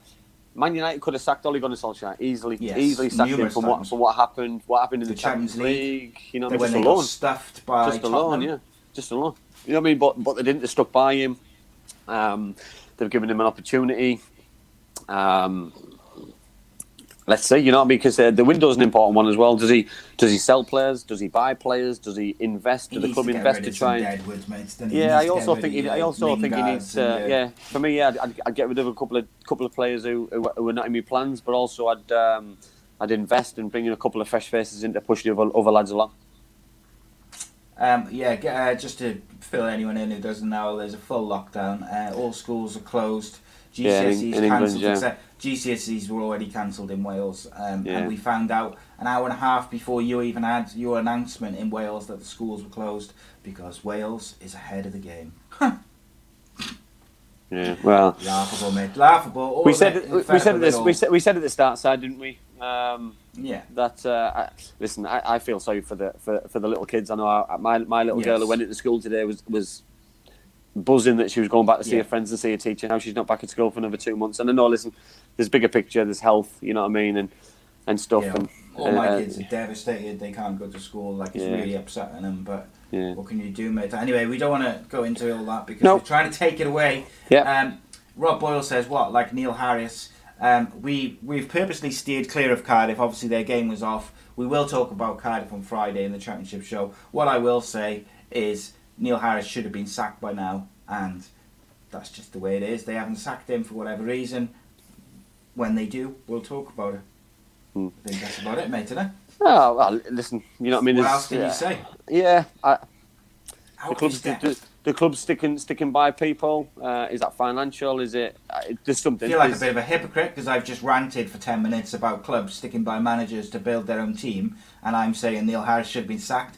Man United could have sacked Ole Gunnar Solskjaer easily,
Yes,
easily sacked him from what from what happened, what happened in
The
the, Champions,
Champions
League.
League,
You know, what I
when
mean?
they
just alone,
stuffed by
just alone,
Tottenham.
yeah, just alone. You know what I mean? But but they didn't. They stuck by him. Um, they've given him an opportunity. Um, let's see, you know what I mean? Because uh, the window's an important one as well. Does he does he sell players? Does he buy players? Does he invest? Does the club
to
invest to try and
Deadwoods, mates, doesn't
yeah, I also think he, I
uh,
also think he needs.
and,
Uh, yeah, for me, yeah, I'd, I'd, I'd get rid of a couple of couple of players who who, who were not in my plans, but also I'd um, I'd invest and in bringing a couple of fresh faces in to push the other, other lads along.
Um, yeah, uh, just to fill anyone in who doesn't know, there's a full lockdown. Uh, all schools are closed.
Yeah,
GCSEs
in
cancelled.
yeah.
GCSEs were already cancelled in Wales, um,
Yeah.
and we found out an hour and a half before you even had your announcement in Wales that the schools were closed because Wales is ahead of the game.
Yeah, well,
Laughable, mate. Laughable.
We said
it
we said at this we said we said at the start side, didn't we? Um,
Yeah.
that uh, I, listen, I, I feel sorry for the for, for the little kids. I know I, my my little girl who went into school today was was buzzing that she was going back to see
Yeah.
her friends and see her teacher. Now she's not back at school for another two months. And I know, listen, there's bigger picture, there's health, you know what I mean, and and stuff.
Yeah.
And
All my
uh,
kids are devastated. They can't go to school. Like it's
Yeah.
really upsetting them. But
Yeah.
what can you do, mate? Anyway, we don't want to go into all that because
No.
we're trying to take it away.
Yeah.
Um, Rob Boyle says what? Like Neil Harris. Um, we we've purposely steered clear of Cardiff. Obviously, their game was off. We will talk about Cardiff on Friday in the Championship show. What I will say is Neil Harris should have been sacked by now, and that's just the way it is. They haven't sacked him for whatever reason. When they do, we'll talk about it.
Hmm.
I think that's about it, mate. Isn't it?
Oh well, listen, you know what I mean.
What
It's-
else can
yeah.
you say?
Yeah, I,
How
the club's the,
step?
the, club's sticking sticking by people. Uh, is that financial? Is it? Uh, there's
I
something.
feel like a bit of a hypocrite because I've just ranted for 10 minutes about clubs sticking by managers to build their own team, and I'm saying Neil Harris should have been sacked.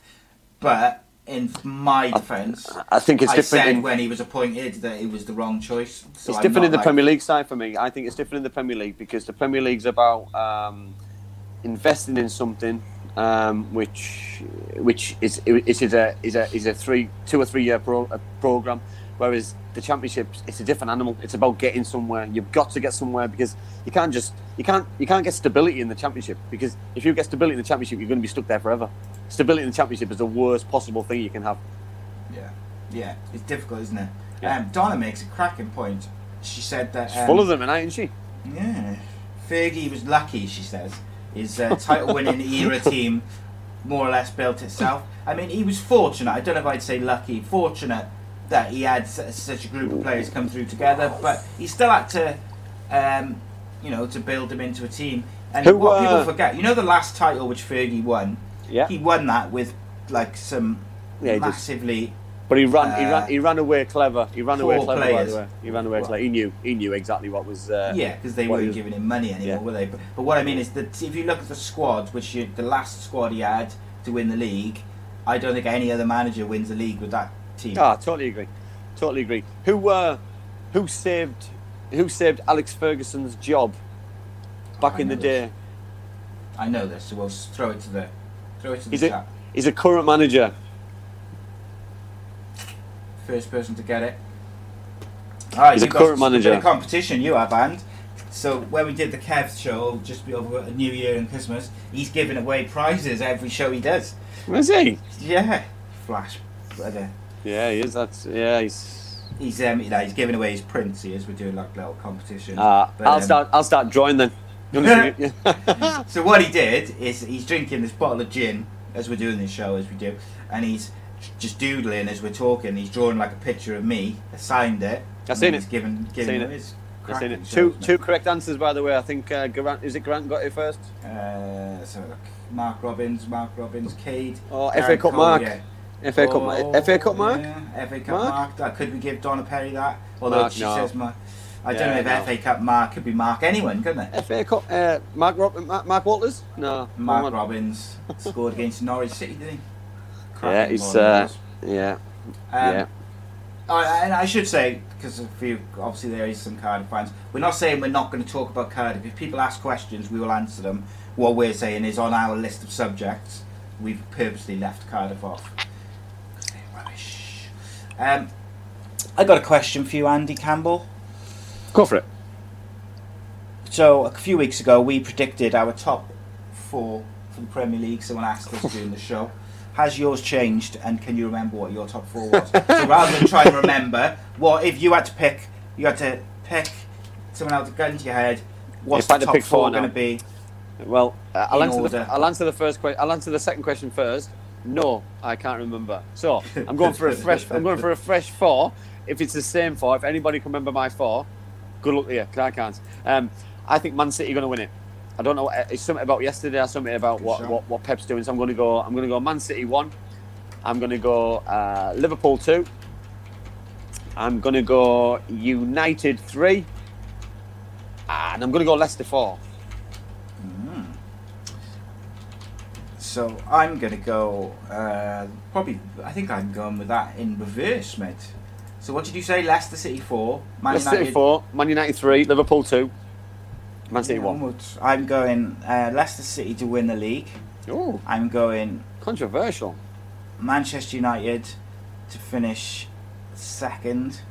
But in my defence,
I think it's
I
different.
said
in-
when he was appointed that it was the wrong choice. So
it's
I'm
different in the
like-
Premier League side for me. I think it's different in the Premier League because the Premier League's about um, investing in something um, which which is it is a is a is a three two or three year pro, program, whereas the Championship it's a different animal. It's about getting somewhere. You've got to get somewhere because you can't just you can't you can't get stability in the Championship because if you get stability in the Championship, you're going to be stuck there forever. Stability in the Championship is the worst possible thing you can have.
Yeah, yeah, it's difficult, isn't it?
Yeah.
Um, Donna makes a cracking point. She said that. Um,
full of them, and isn't she?
Yeah. Fergie was lucky, she says. His uh, title winning era team more or less built itself. I mean, he was fortunate. I don't know if I'd say lucky. Fortunate that he had such a group of players come through together, but he still had to, um, you know, to build them into a team. And
Who,
what people
uh,
forget, you know, the last title which Fergie won,
Yeah.
he won that with like some
Yeah, he did.
massively.
But he ran, he
Uh,
ran, he ran away clever. He ran away clever. By the way, he ran away
Well-
clever. He knew, he knew exactly what was. Uh,
Yeah, because they weren't
was-
giving him money anymore,
Yeah.
were they? But, but what I mean is that if you look at the squad, which you, the last squad he had to win the league, I don't think any other manager wins the league with that team.
Ah, totally agree. Totally agree. Who, uh, who saved, who saved Alex Ferguson's job back in the
know
day?
I know this, so we'll throw it to the throw it to the
He's a,
chat.
he's a current manager.
First person to get it. All right,
He's a current
some- a competition, you have, and so when we did the Kev show just over New Year and Christmas, he's giving away prizes every show he does.
Is he?
Yeah, flash, brother.
Yeah, he is. That's yeah. He's.
He's um, you know, he's giving away his prints. He is. We're doing like little competition.
Uh,
But,
I'll
um,
start. I'll start drawing then.
So what he did is he's drinking this bottle of gin as we're doing this show as we do, and he's just doodling as we're talking. He's drawing like a picture of me, signed it.
I've
and
seen
he's
it.
Giving, giving
Seen
it. His
I've seen it. Two two correct answers, by the way. I think uh, Grant is it Grant got it first.
Uh, so look, Mark Robins, Mark Robins, Cade.
Oh,
Darren
FA Cup
Cole,
mark.
yeah.
FA Cup.
Oh,
Mark. FA Cup mark.
Yeah, FA Cup
Mark?
mark. Could we give Donna Perry that? Although
Mark,
she
no.
says Mark. I don't know if
no.
FA Cup mark could be Mark anyone, couldn't it?
FA Cup. Uh, Mark, Rob, Mark Mark Walters. No.
Mark
on.
Robins scored against Norwich City, didn't he?
Yeah,
Cracking
he's.
he
Uh, yeah.
Um,
yeah.
Oh, and I should say, because a few, obviously there is some Cardiff fans, we're not saying we're not going to talk about Cardiff. If people ask questions, we will answer them. What we're saying is on our list of subjects, we've purposely left Cardiff off. Um, I got a question for you, Andy Campbell.
Go for it.
So a few weeks ago, we predicted our top four for the Premier League. Someone asked us during the show, "Has yours changed? And can you remember what your top four was?" so rather than try and remember, what if you had to pick? You had to pick someone else, gun to your head. What's
If
the
had to
top four
four
going to be?
Well, uh, I'll answer the I'll answer the first question. I'll answer the second question first. No, I can't remember. So I'm going for a fresh. I'm going for a fresh four. If it's the same four, if anybody can remember my four, good luck to you. 'cause I can't. Um, I think Man City are going to win it. I don't know. uh, It's something about yesterday. or Something about what, what what Pep's doing. So I'm going to go. I'm going to go Man City one. I'm going to go uh, Liverpool two. I'm going to go United three. And I'm going to go Leicester four.
So I'm going to go. Uh, probably, I think I'm going with that in reverse, mate. So what did you say? Leicester City four, Man
Leicester
United
City four, Man United three, Liverpool two, Man City
Yeah,
one.
onwards. I'm going uh, Leicester City to win the league.
Oh,
I'm going
controversial.
Manchester United to finish second,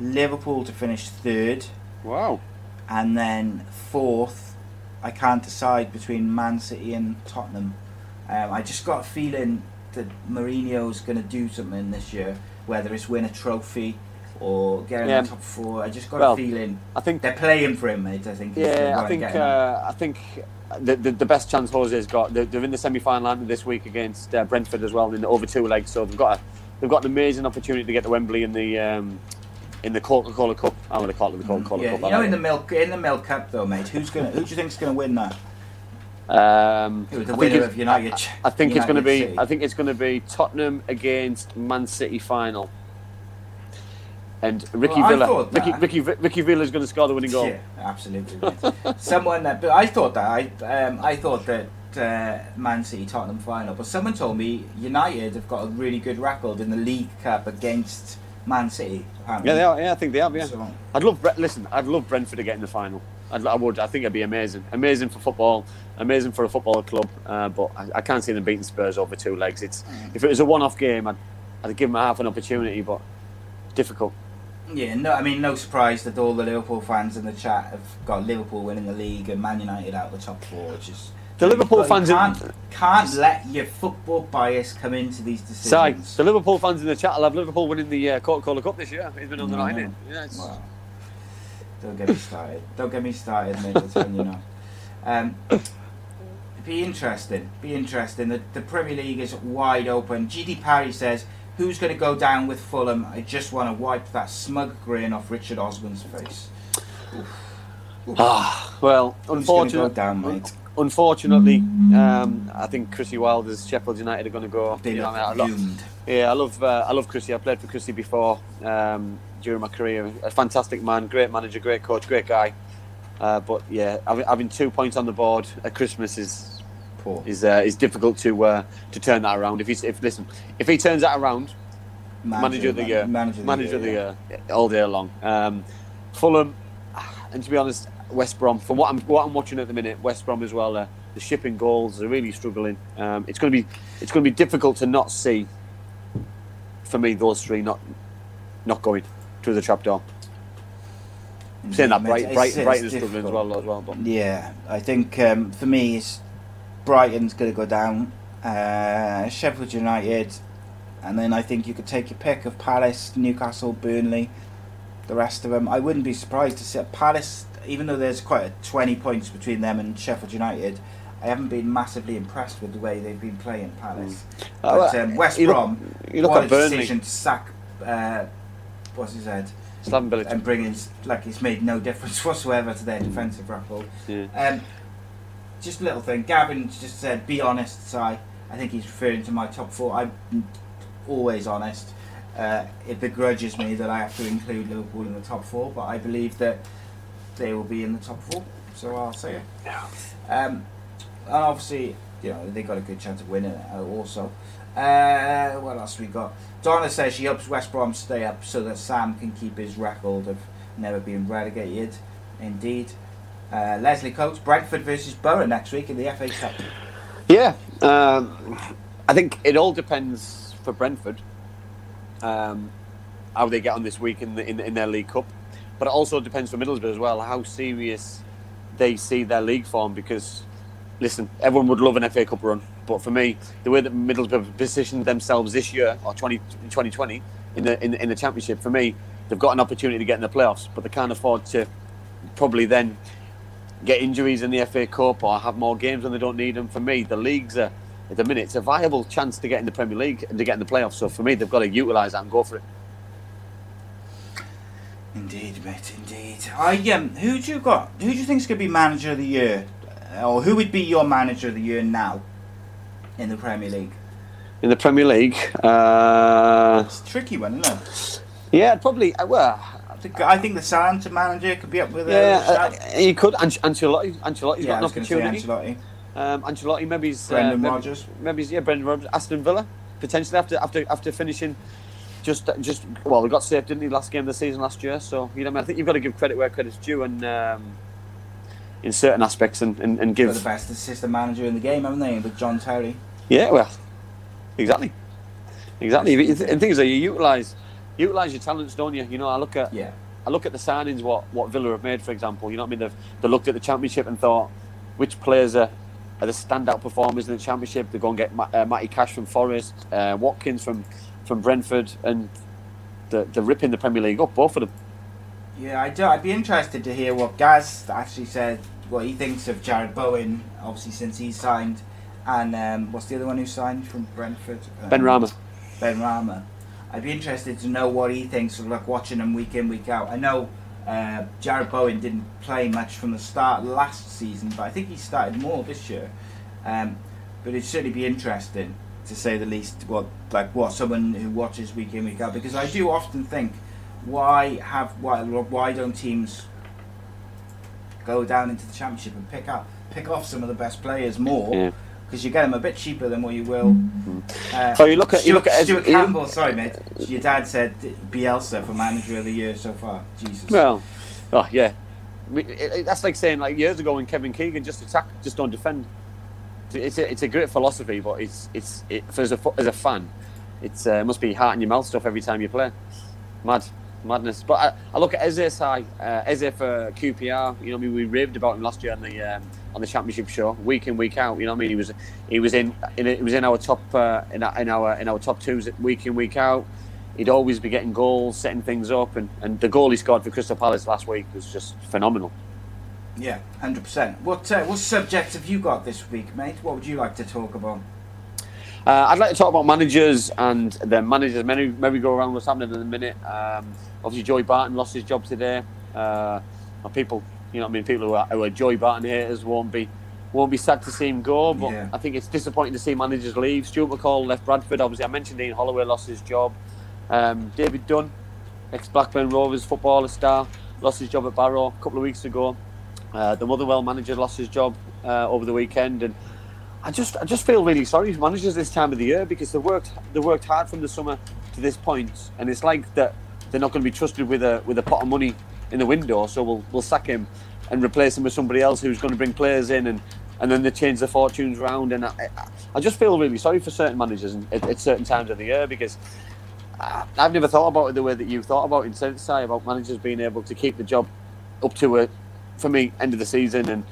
Liverpool to finish third,
Wow.
and then fourth. I can't decide between Man City and Tottenham. Um, I just got a feeling that Mourinho's going to do something this year, whether it's win a trophy or get in
Yeah.
the top four. I just got
Well,
a feeling
I think.
they're playing for him, mate. I think.
Yeah, I think. Uh, I think the, the the best chance Jose's got. They're, they're in the semi-final this week against uh, Brentford as well in the over two legs. So they've got a they've got an amazing opportunity to get to Wembley in the um, in the Coca-Cola Cup. I'm going to call it the Coca-Cola
yeah,
Cup.
you know, in the milk in the milk cup though, mate. Who's gonna? Who do you think's gonna win that?
Um,
the
I think
winner
it's-
of United?
I, I think it's going to be.
City?
I think it's going to be Tottenham against Man City final. And Ricky
Well,
Villa, Ricky. Ricky, Ricky Villa is going to score the winning goal.
Yeah, absolutely. someone that, but I thought that I, um, I thought that uh, Man City Tottenham final, but someone told me United have got a really good record in the League Cup against Man City. apparently.
Yeah, they are. Yeah, I think they have. Yeah.
So,
I'd love. Listen, I'd love Brentford to get in the final. I'd, I would. I think it'd be amazing. Amazing for football. Amazing for a football club. Uh, but I, I can't see them beating Spurs over two legs. It's if it was a one-off game, I'd, I'd give them half an opportunity, but difficult.
yeah, no, I mean, no surprise that all the Liverpool fans in the chat have got Liverpool winning the league and Man United out of the top four, which is.
The Liverpool fans
can't, can't let your football bias come into these
Sorry,
decisions.
the Liverpool fans in the chat will have Liverpool winning the uh, Coca-Cola Cup this year. He's been on the
No,
line.
no.
Yeah, it's,
Well, don't get me started. Don't get me started, mate. I'm telling you now. Um, be interesting. Be interesting. The, the Premier League is wide open. GD Parry says, "Who's going to go down with Fulham? I just want to wipe that smug grin off Richard Osman's face."
Ah, well,
to go
unfortunately,
down, mate?
unfortunately, um, I think Chrissy Wilder's Sheffield United are going to go.
They
you know, I love- Yeah, I love uh, I love Chrissy. I played for Chrissy before um, during my career. A fantastic man, great manager, great coach, great guy. Uh, but yeah, having, having two points on the board at Christmas is
Poor.
is uh, is difficult to uh, to turn that around. If he's if listen, if he turns that around, manager, of the year,
Manager,
manager of the
yeah.
year, all day long. Um, Fulham, and to be honest, West Brom. From what I'm what I'm watching at the minute, West Brom as well. Uh, the shipping goals are really struggling. Um, it's going to be it's going to be difficult to not see. For me, those three not not going through the trapdoor. Saying that,
Mate,
Bright, Bright, Brighton is struggling as well, as well. But
Yeah, I think um, for me, it's Brighton's going to go down, uh, Sheffield United, and then I think you could take your pick of Palace, Newcastle, Burnley, the rest of them. I wouldn't be surprised to see Palace, even though there's quite a 20 points between them and Sheffield United. I haven't been massively impressed with the way they've been playing Palace.
Uh,
But um, West
you look-
Brom,
you look
what
at
a
Burnley.
decision to sack, uh, what's his head,
Slaven Bilic.
and bring in, like it's made no difference whatsoever to their defensive record.
Yeah.
Um, just a little thing. Gavin just said, "Be honest, Si." I think he's referring to my top four. I'm always honest. Uh, it begrudges me that I have to include Liverpool in the top four, but I believe that they will be in the top four. So I'll say it.
Yeah.
Um, and obviously, you know they got a good chance of winning it. uh, Also, uh, what else we got? Donna says she hopes West Brom stay up so that Sam can keep his record of never being relegated. Indeed. Uh, Leslie Coates, Brentford versus Borough next week in the FA Cup.
Yeah, um, I think it all depends for Brentford um, how they get on this week in, the, in in their League Cup, but it also depends for Middlesbrough as well how serious they see their league form. Because listen, everyone would love an FA Cup run, but for me, the way that Middlesbrough positioned themselves this year or 20, 2020 in the in, in the Championship, for me, they've got an opportunity to get in the playoffs, but they can't afford to probably then get injuries in the FA Cup or have more games when they don't need them. For me, the leagues are at the minute it's a viable chance to get in the Premier League and to get in the playoffs. So for me, they've got to utilise that and go for it.
Indeed, mate. Indeed. I um, who do you got? Who do you think's going to be manager of the year, Uh, or who would be your manager of the year now in the Premier League?
In the Premier League, uh,
It's a tricky one, isn't it?
yeah, probably uh, well,
I think, I think the Southampton manager could be up with a
yeah, uh, he could. Anc- Ancelotti, Ancelotti's
yeah,
got an opportunity.
Ancelotti.
Um, Ancelotti, maybe he's
Brendan
uh, maybe,
Rodgers.
Maybe he's, yeah, Brendan Rodgers, Aston Villa potentially after after after finishing just just well, we got saved, didn't he, last game of the season last year? So you know, I, mean, I think you've got to give credit where credit's due, and um, in certain aspects, and, and, and
They're
give
the best assistant manager in the game, haven't they? With John Terry.
Yeah, well, exactly, exactly. And the thing that you utilize utilize your talents, don't you? You know, I look at
Yeah.
I look at the signings what what Villa have made, for example. You know what I mean? They've they looked at the championship and thought which players are. Are the standout performers in the championship? They go and get uh, Matty Cash from Forest, uh, Watkins from, from Brentford, and they're, they're ripping the Premier League up. Both of them.
Yeah, I do, I'd be interested to hear what Gaz actually said, what he thinks of Jarrod Bowen, obviously since he's signed, and um, what's the other one who signed from Brentford? Um,
Benrahma.
Ben Rama. I'd be interested to know what he thinks of like watching him week in, week out. I know uh, Jarrod Bowen didn't play much from the start last season, but I think he started more this year. Um, but it'd certainly be interesting, to say the least, what like what someone who watches week in, week out. Because I do often think, why have why why don't teams go down into the championship and pick up pick off some of the best players more?
Yeah.
Because you get them a bit cheaper than what you will. Uh,
Oh, you look at- you look at-
Stuart
you-
Campbell. Sorry, mate. Your dad said Bielsa for manager of the year so far. Jesus.
Well, oh yeah, it- it- that's like saying like years ago when Kevin Keegan just attack, just don't defend. It's a, it's a great philosophy, but it's it's it, for as a as a fan, it's uh, must be heart in your mouth stuff every time you play. Mad, madness. But I, I look at Eze Sai, uh, Eze for QPR. You know, what I mean, we raved about him last year on the um, on the championship show, week in week out. You know, what I mean, he was he was in, in he was in our top uh, in, our, in our in our top twos week in week out. He'd always be getting goals, setting things up, and, and the goal he scored for Crystal Palace last week was just phenomenal.
Yeah, hundred percent. What uh, what subjects have you got this week, mate? What would you like to talk about?
Uh, I'd like to talk about managers and their managers. Many merry go around what's happening in a minute. Um, obviously, Joey Barton lost his job today. Uh, people, you know, I mean, people who are, who are Joey Barton haters won't be won't be sad to see him go. But
Yeah.
I think it's disappointing to see managers leave. Stuart McCall left Bradford. Obviously, I mentioned Ian Holloway lost his job. Um, David Dunn, ex Blackburn Rovers footballer star, lost his job at Barrow a couple of weeks ago. Uh, the Motherwell manager lost his job uh, over the weekend, and I just I just feel really sorry for managers this time of the year because they worked they worked hard from the summer to this point, and it's like that they're not going to be trusted with a with a pot of money in the window, so we'll we'll sack him and replace him with somebody else who's going to bring players in and. And then they change their fortunes round, and I, I- just feel really sorry for certain managers at, at certain times of the year because I've never thought about it the way that you thought about it in Sensei about managers being able to keep the job up to a, for me, end of the season and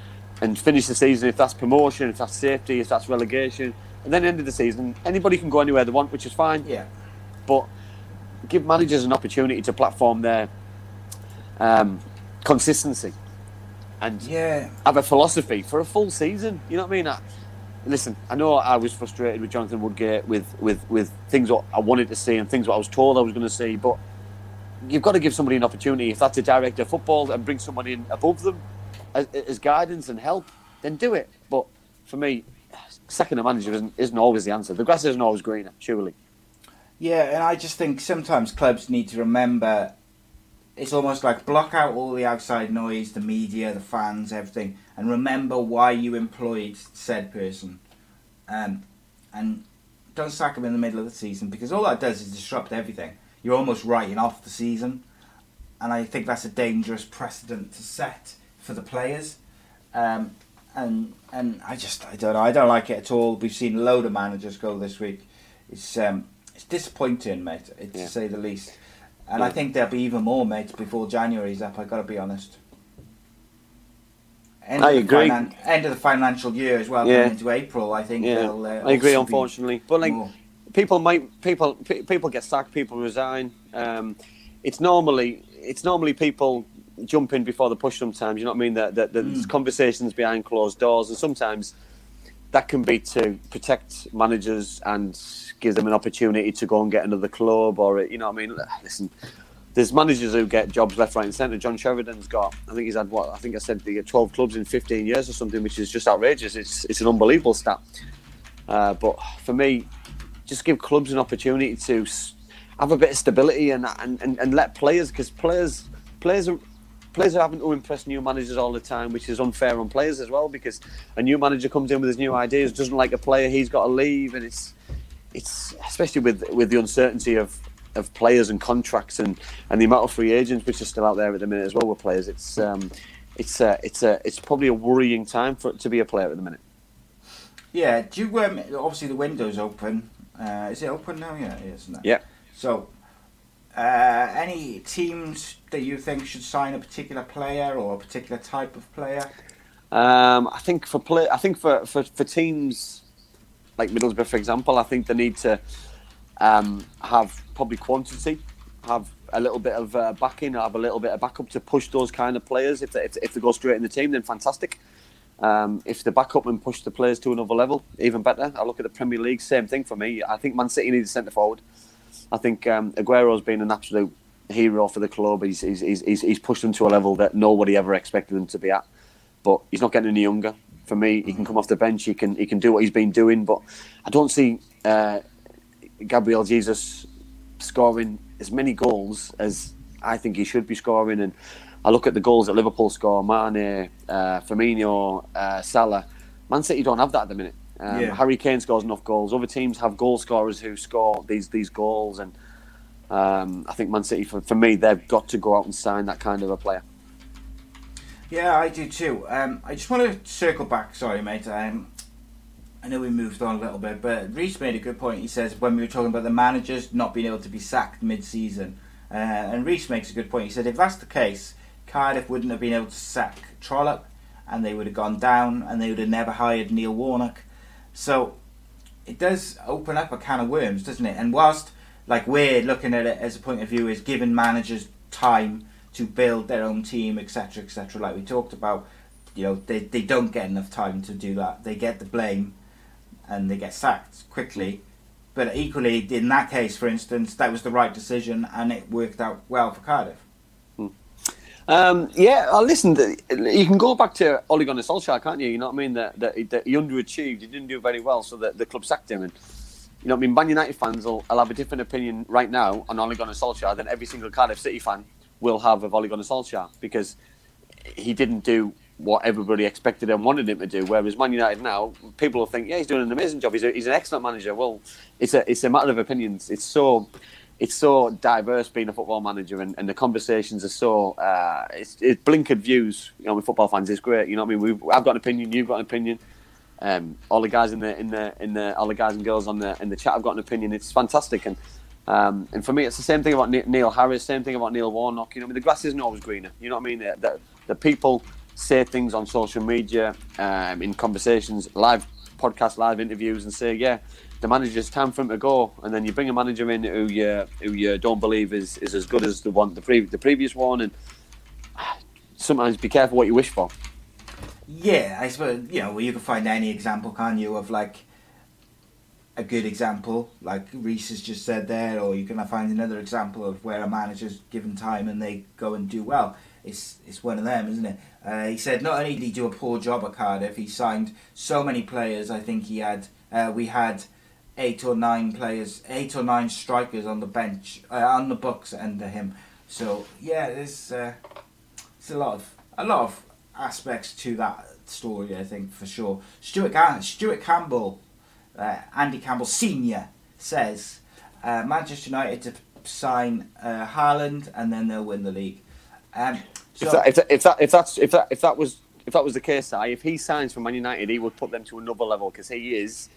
and finish the season if that's promotion, if that's safety, if that's relegation, and then end of the season, anybody can go anywhere they want, which is fine.
Yeah,
But give managers an opportunity to platform their um, consistency and
yeah,
have a philosophy for a full season. You know what I mean? I, listen, I know I was frustrated with Jonathan Woodgate with, with, with things what I wanted to see and things what I was told I was going to see, but you've got to give somebody an opportunity. If that's a director of football and bring somebody in above them as, as guidance and help, then do it. But for me, second a manager isn't, isn't always the answer. The grass isn't always greener, surely.
yeah. And I just think sometimes clubs need to remember. It's almost like block out all the outside noise, the media, the fans, everything, and remember why you employed said person. Um, and don't sack him in the middle of the season because all that does is disrupt everything. You're almost writing off the season, and I think that's a dangerous precedent to set for the players. Um, and and I just I don't know I don't like it at all. We've seen a load of managers go this week. It's um it's disappointing, mate, it-
Yeah.
to say the least. And I think there'll be even more, mate, before January's up. I've got to be honest. End
I
of the
agree.
finan- end of the financial year as well,
Yeah.
into April. I think.
Yeah,
uh,
I agree. Unfortunately, but like
more.
people might people pe- people get sacked, people resign. Um, it's normally it's normally people jump in before the push. Sometimes you know what I mean. That that there's
Mm.
conversations behind closed doors, and sometimes that can be to protect managers and give them an opportunity to go and get another club, or you know I mean. Listen. There's managers who get jobs left, right, and centre. John Sheridan's got, I think he's had what I think I said, the 12 clubs in 15 years or something, which is just outrageous. It's it's an unbelievable stat. Uh, but for me, just give clubs an opportunity to have a bit of stability and and, and, and let players because players players are players are having to impress new managers all the time, which is unfair on players as well because a new manager comes in with his new ideas, doesn't like a player, he's got to leave, and it's it's especially with with the uncertainty of of players and contracts and, and the amount of free agents which are still out there at the minute as well with players. It's um, it's uh, it's uh, it's probably a worrying time for to be a player at the minute.
Yeah, do you um, obviously the window's open. Uh, is it open now? Yeah, it is, isn't it?
Yeah.
So, uh, any teams that you think should sign a particular player or a particular type of player?
Um, I think for play, I think for, for, for teams like Middlesbrough, for example, I think they need to um, have probably quantity, have a little bit of uh, backing, have a little bit of backup to push those kind of players. If they, if, if they go straight in the team, then fantastic. Um, if they back up and push the players to another level, even better. I look at the Premier League, same thing for me. I think Man City needs a centre forward. I think um, Aguero's been an absolute hero for the club. He's, he's, he's, he's pushed them to a level that nobody ever expected them to be at. But he's not getting any younger. For me, he can come off the bench. He can he can do what he's been doing. But I don't see uh, Gabriel Jesus scoring as many goals as I think he should be scoring. And I look at the goals that Liverpool score: Mane, uh, Firmino, uh, Salah. Man City don't have that at the minute. Um,
Yeah.
Harry Kane scores enough goals. Other teams have goal scorers who score these these goals, and um, I think Man City, for, for me, they've got to go out and sign that kind of a player.
Yeah, I do too. Um, I just want to circle back. Sorry, mate. Um, I know we moved on a little bit, but Reese made a good point. He says when we were talking about the managers not being able to be sacked mid-season, uh, and Reese makes a good point. He said if that's the case, Cardiff wouldn't have been able to sack Trollope, and they would have gone down, and they would have never hired Neil Warnock. So it does open up a can of worms, doesn't it? And whilst like we're looking at it as a point of view is giving managers time to build their own team, etc., etc. Like we talked about, you know, they they don't get enough time to do that. They get the blame, and they get sacked quickly. But equally, in that case, for instance, that was the right decision, and it worked out well for Cardiff.
Um, yeah, I listen, you can go back to Ole Gunnar Solskjaer, can't you? You know what I mean? That, that, that he underachieved, he didn't do very well, so that the club sacked him. And you know what I mean? Man United fans will, will have a different opinion right now on Ole Gunnar Solskjaer than every single Cardiff City fan will have of Ole Gunnar Solskjaer because he didn't do what everybody expected and wanted him to do. Whereas Man United now, people will think, yeah, he's doing an amazing job. He's, a, he's an excellent manager. Well, it's a it's a matter of opinions. It's so it's so diverse being a football manager, and, and the conversations are so uh, it's, it's blinkered views. You know, with football fans, it's great. You know what I mean? We've, I've got an opinion. You've got an opinion. Um, all the guys in the in the in the all the guys and girls on the in the chat have got an opinion. It's fantastic, and um, and for me, it's the same thing about Neil Harris. Same thing about Neil Warnock. You know, I mean, the grass isn't always greener. You know what I mean? The, the, the people say things on social media, um, in conversations, live podcast, live interviews, and say, yeah, the manager's time for him to go, and then you bring a manager in who you who you don't believe is, is as good as the one the, pre- the previous one, and sometimes be careful what you wish for.
Yeah, I suppose you know you can find any example, can you, of like a good example, like Reese has just said there, or you can find another example of where a manager's given time and they go and do well. It's it's one of them, isn't it? Uh, he said not only did he do a poor job at Cardiff, he signed so many players. I think he had uh, we had eight or nine players, eight or nine strikers on the bench, uh, on the books under him. So yeah, there's uh, it's a lot of a lot of aspects to that story. I think for sure. Stuart Stuart Campbell, uh, Andy Campbell Senior says uh, Manchester United to sign uh, Haaland and then they'll win the league. Um, so
if, that, if, that, if that if that's if that if that was if that was the case, I if he signs for Man United, he would put them to another level because he is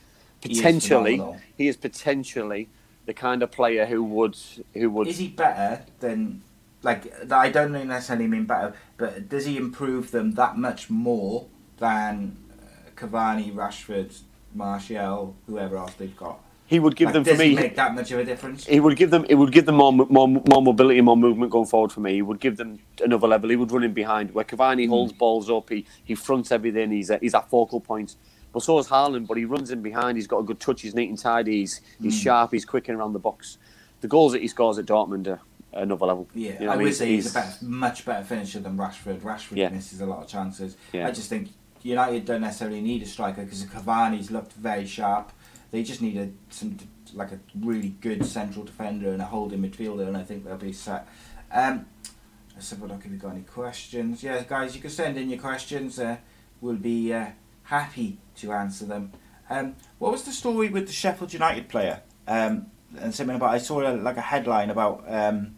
He is
potentially he is potentially the kind of player who would who would
is he better than like I don't necessarily mean better, but does he improve them that much more than uh, Cavani, Rashford, Martial, whoever else they've got?
he would give
Like,
them for me.
make that much of a difference?
He would give them. It would give them more, more, more mobility, more movement going forward. For me, he would give them another level. He would run in behind where. Cavani holds balls up. He he fronts everything. He's a, he's at focal point. But so is Haaland. But he runs in behind. He's got a good touch. He's neat and tidy. He's he's
Hmm.
sharp. He's quick and around the box. The goals that he scores at Dortmund are another level.
Yeah,
You know
I would
mean?
say he's, a better, much better finisher than Rashford. Rashford
Yeah.
misses a lot of chances.
Yeah.
I just think United don't necessarily need a striker because Cavani's looked very sharp. They just need a some like a really good central defender and a holding midfielder, and I think they'll be set. Um, let's have a look if you've got any questions. Yeah, guys, you can send in your questions. Uh, we'll be uh, happy to answer them. Um, what was the story with the Sheffield United player? Um, and something about I saw a, like a headline about um,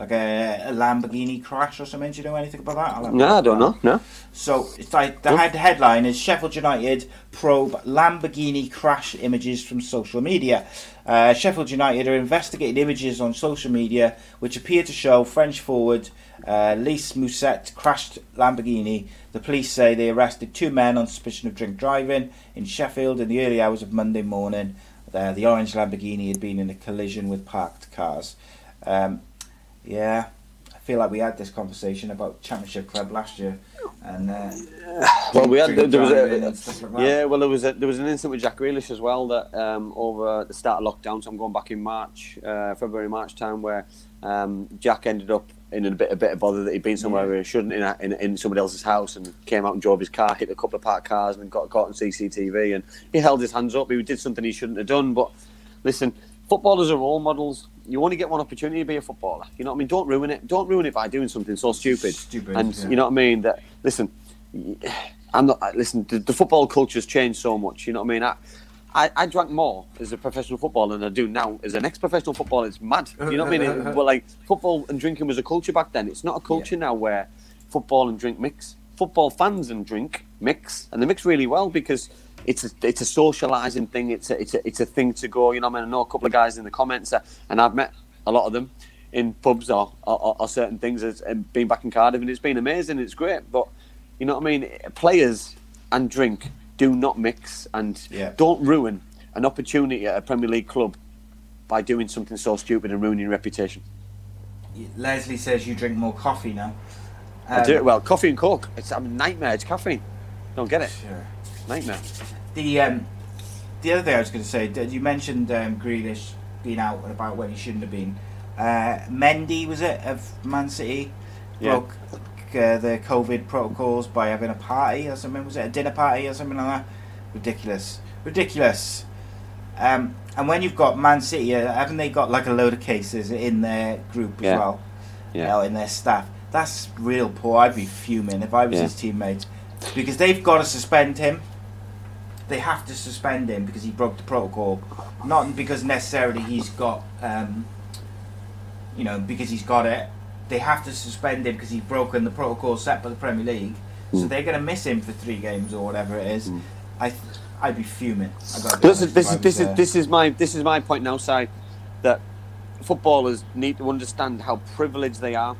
like a, a Lamborghini crash or something. Do you know anything about that? I'll
No, I don't know. No.
So it's like the head headline is Sheffield United probe Lamborghini crash images from social media. Uh, Sheffield United are investigating images on social media which appear to show French forward uh, Lys Mousset crashed Lamborghini. The police say they arrested two men on suspicion of drink driving in Sheffield in the early hours of Monday morning. Uh, the orange Lamborghini had been in a collision with parked cars. Um, yeah, I feel like we had this conversation about Championship Club last year, and uh,
Well, we had there was a,
like
yeah. Well, there was a, there was an incident with Jack Grealish as well that um, over the start of lockdown. So I'm going back in March, uh, February, March time, where um, Jack ended up in a bit a bit of bother that he'd been somewhere where he shouldn't in, a, in in somebody else's house and came out and drove his car, hit a couple of parked cars and got caught on CCTV. And he held his hands up. He did something he shouldn't have done. But listen, footballers are role models. You only get one opportunity to be a footballer. You know what I mean? Don't ruin it. Don't ruin it by doing something so stupid.
Stupid,
And
yeah.
you know what I mean? That listen, I'm not. Listen, the, the football culture's changed so much. You know what I mean? I, I, I drank more as a professional footballer than I do now as an ex-professional footballer. It's mad. You know what I mean? It, but like football and drinking was a culture back then. It's not a culture now where football and drink mix. Football fans and drink mix, and they mix really well because it's a it's a socialising thing. It's a it's a it's a thing to go. You know, I mean, I know a couple of guys in the comments, uh, and I've met a lot of them in pubs or or, or certain things. As, and been back in Cardiff, and it's been amazing. It's great, but you know what I mean. Players and drink do not mix, and
Yeah.
don't ruin an opportunity at a Premier League club by doing something so stupid and ruining your reputation.
Leslie says you drink more coffee now.
I do it well. Coffee and coke. It's a nightmare. It's caffeine. Don't get it.
Sure.
Nightmare.
The um, the other thing I was going to say, you mentioned um, Grealish being out and about when he shouldn't have been. Uh, Mendy was it of Man City
Yeah.
broke uh, the COVID protocols by having a party or something. Was it a dinner party or something like that? Ridiculous, ridiculous. Um, and when you've got Man City, uh, haven't they got like a load of cases in their group as
Yeah.
well?
Yeah.
Know, in their staff. That's real poor. I'd be fuming if I was
Yeah.
his teammate because they've got to suspend him. They have to suspend him because he broke the protocol, not because necessarily he's got, um, you know, because he's got it. They have to suspend him because he's broken the protocol set by the Premier League. So
Hmm.
they're going to miss him for three games or whatever it is. I, th- I'd be fuming. I gotta
This is this is
was,
this is this is my this is my point now, Si, that footballers need to understand how privileged they are.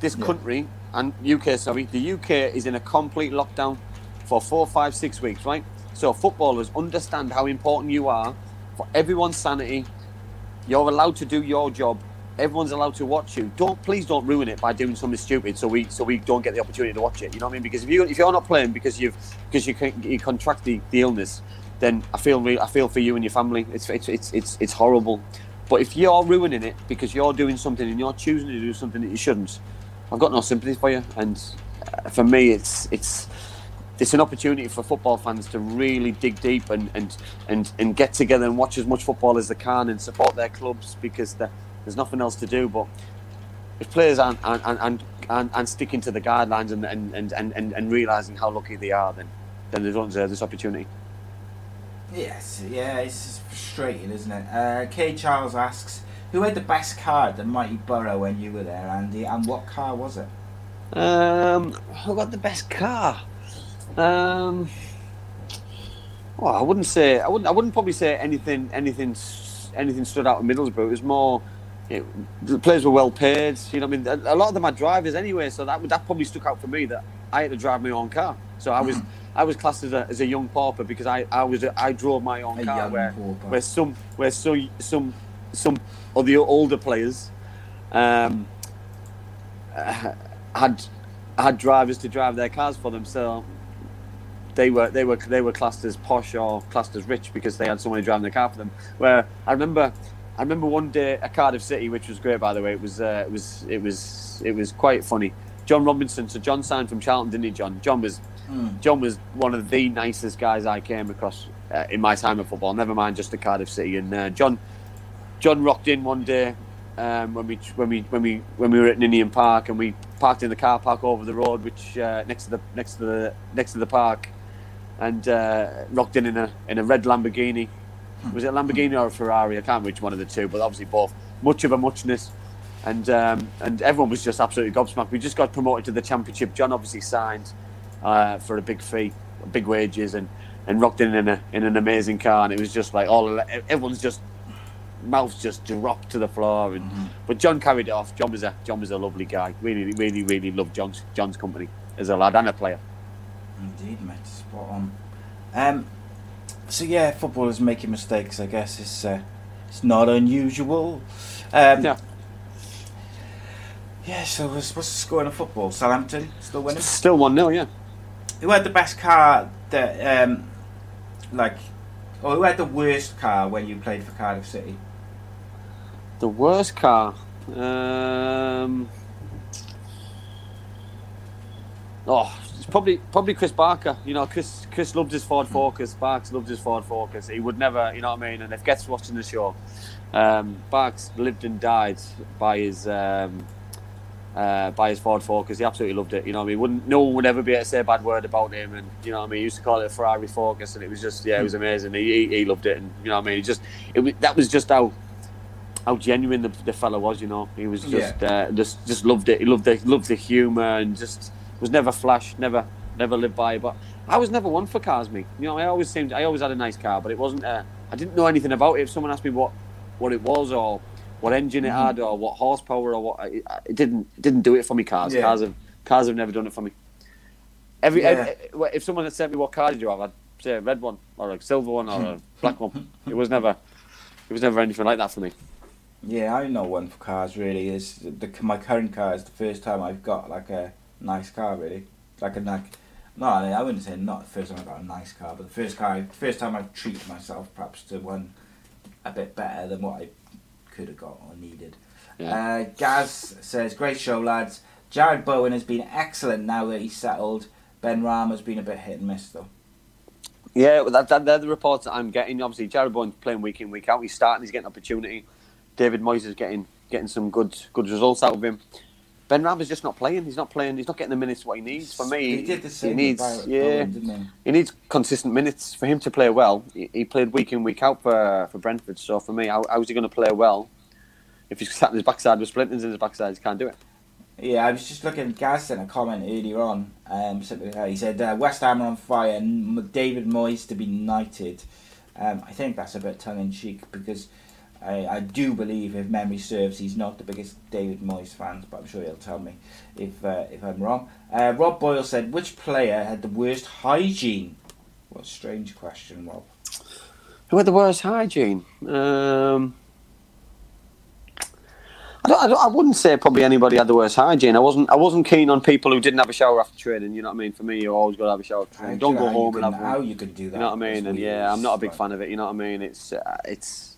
This
Yeah.
country and UK, sorry, the UK is in a complete lockdown for four, five, six weeks, right? So footballers understand how important you are for everyone's sanity. You're allowed to do your job. Everyone's allowed to watch you. Don't please don't ruin it by doing something stupid so we so we don't get the opportunity to watch it. You know what I mean? Because if you if you're not playing because you've because you can, you contract the, the illness, then I feel I feel for you and your family. It's it's it's it's it's horrible. But if you're ruining it because you're doing something and you're choosing to do something that you shouldn't, I've got no sympathy for you. And uh, for me, it's it's it's an opportunity for football fans to really dig deep and and, and, and get together and watch as much football as they can and support their clubs because there- there's nothing else to do. But if players aren't aren't, aren't, aren't, aren't sticking to the guidelines and and, and, and, and, and realising how lucky they are, then then they don't deserve this opportunity.
Yes, yeah, it's frustrating, isn't it? Uh, Kay Charles asks, who had the best car at the Mighty Borough when you were there, Andy, and what car was it?
Um, who got the best car? Um, well, I wouldn't say I wouldn't I wouldn't probably say anything anything anything stood out in Middlesbrough. It was more. It, the players were well paid. You know, I mean, a, a lot of them are drivers anyway, so that would- that probably stuck out for me that I had to drive my own car. So I was I was classed as a, as a young pauper because I, I was a, I drove my own
A
car where
pauper.
where some where so some some of the older players um, uh, had had drivers to drive their cars for them. So they were they were they were classed as posh or classed as rich because they had somebody driving the car for them. Where I remember I remember one day at Cardiff City, which was great by the way. It was uh, it was it was it was quite funny. John Robinson, so John signed from Charlton, didn't he? John. John was John was one of the nicest guys I came across uh, in my time of football. Never mind just at Cardiff City. And uh, John John rocked in one day um, when we when we when we when we were at Ninian Park and we parked in the car park over the road, which uh, next to the next to the next to the park, and uh, rocked in in a in a red Lamborghini, Was it a Lamborghini or a Ferrari? I can't remember which one of the two, but obviously both. Much of a muchness. And um, and everyone was just absolutely gobsmacked. We just got promoted to the championship. John obviously signed uh, for a big fee, big wages, and, and rocked in in, a, in an amazing car. And it was just like all everyone's just mouths just dropped to the floor. And
Mm-hmm.
but John carried it off. John was a John was a lovely guy. Really, really, really loved John's John's company as a lad and a player.
Indeed, mate. Spot on. Um, so yeah, footballers making mistakes. I guess it's uh, it's not unusual. Um,
Yeah.
Yeah. So what's, what's the score in football? Southampton still winning.
Still one 0 yeah.
Who had the best car? That um, like, or who had the worst car when you played for Cardiff City?
The worst car. Um, oh, it's probably probably Chris Barker. You know, Chris Chris loved his Ford Focus. Barks loved his Ford Focus. He would never, you know what I mean. And if Get's watching the show, um, Barks lived and died by his. Um, uh, by his Ford Focus, he absolutely loved it. You know, what I mean, wouldn't no one would ever be able to say a bad word about him, and you know, what I mean, he used to call it a Ferrari Focus, and it was just, yeah, it was amazing. He, he, he loved it, and you know, what I mean, he just, it was, that was just how how genuine the, the fella was. You know, he was just uh, just just loved it. He loved the loved the humour and just was never flash, never never lived by. But I was never one for cars, me. You know, I always seemed I always had a nice car, but it wasn't. Uh, I didn't know anything about it. If someone asked me what what it was or what engine it had or what horsepower or what it, it didn't it didn't do it for me. Cars,
Yeah.
cars have cars have never done it for me. Every,
Yeah.
every if someone had sent me what car did you have, I'd say a red one or a silver one or a black one. It was never it was never anything like that for me.
Yeah, I know one for cars. Really, is the my current car is the first time I've got like a nice car. Really, like a like. No, I wouldn't say not the first time I got a nice car, but the first car, first time I've treated myself perhaps to one a bit better than what I could have got or needed.
Yeah.
Uh, Gaz says, "Great show, lads. Jarrod Bowen has been excellent now that he's settled. Benrahma has been a bit hit and miss though.
Yeah, well, that, that, they're the reports that I'm getting. Obviously, Jarrod Bowen's playing week in, week out. He's starting. He's getting opportunity. David Moyes is getting getting some good good results out of him. Benrahma is just not playing. He's not playing. He's not getting the minutes what he needs. For me,
he did the same.
He needs yeah.
He?
He needs consistent minutes for him to play well. He, he played week in, week out for for Brentford. So for me, how, how's he going to play well if he's sat in his backside with splinters in his backside? He can't do it.
Yeah, I was just looking. Gaz sent a comment earlier on. Um, something like that. he said uh, West Ham are on fire. David Moyes to be knighted. Um, I think that's a bit tongue in cheek because I, I do believe, if memory serves, he's not the biggest David Moyes fan. But I'm sure he'll tell me if uh, if I'm wrong. Uh, Rob Boyle said, "Which player had the worst hygiene?" What a strange question, Rob.
Who had the worst hygiene? Um, I, don't, I, don't, I wouldn't say probably anybody had the worst hygiene. I wasn't. I wasn't keen on people who didn't have a shower after training. You know what I mean? For me, you always got to have a shower. After training. Don't go home
can-
and have one.
How you could do that?
You know what I mean? And yeah, I'm not a big fan of it. You know what I mean? It's uh, it's.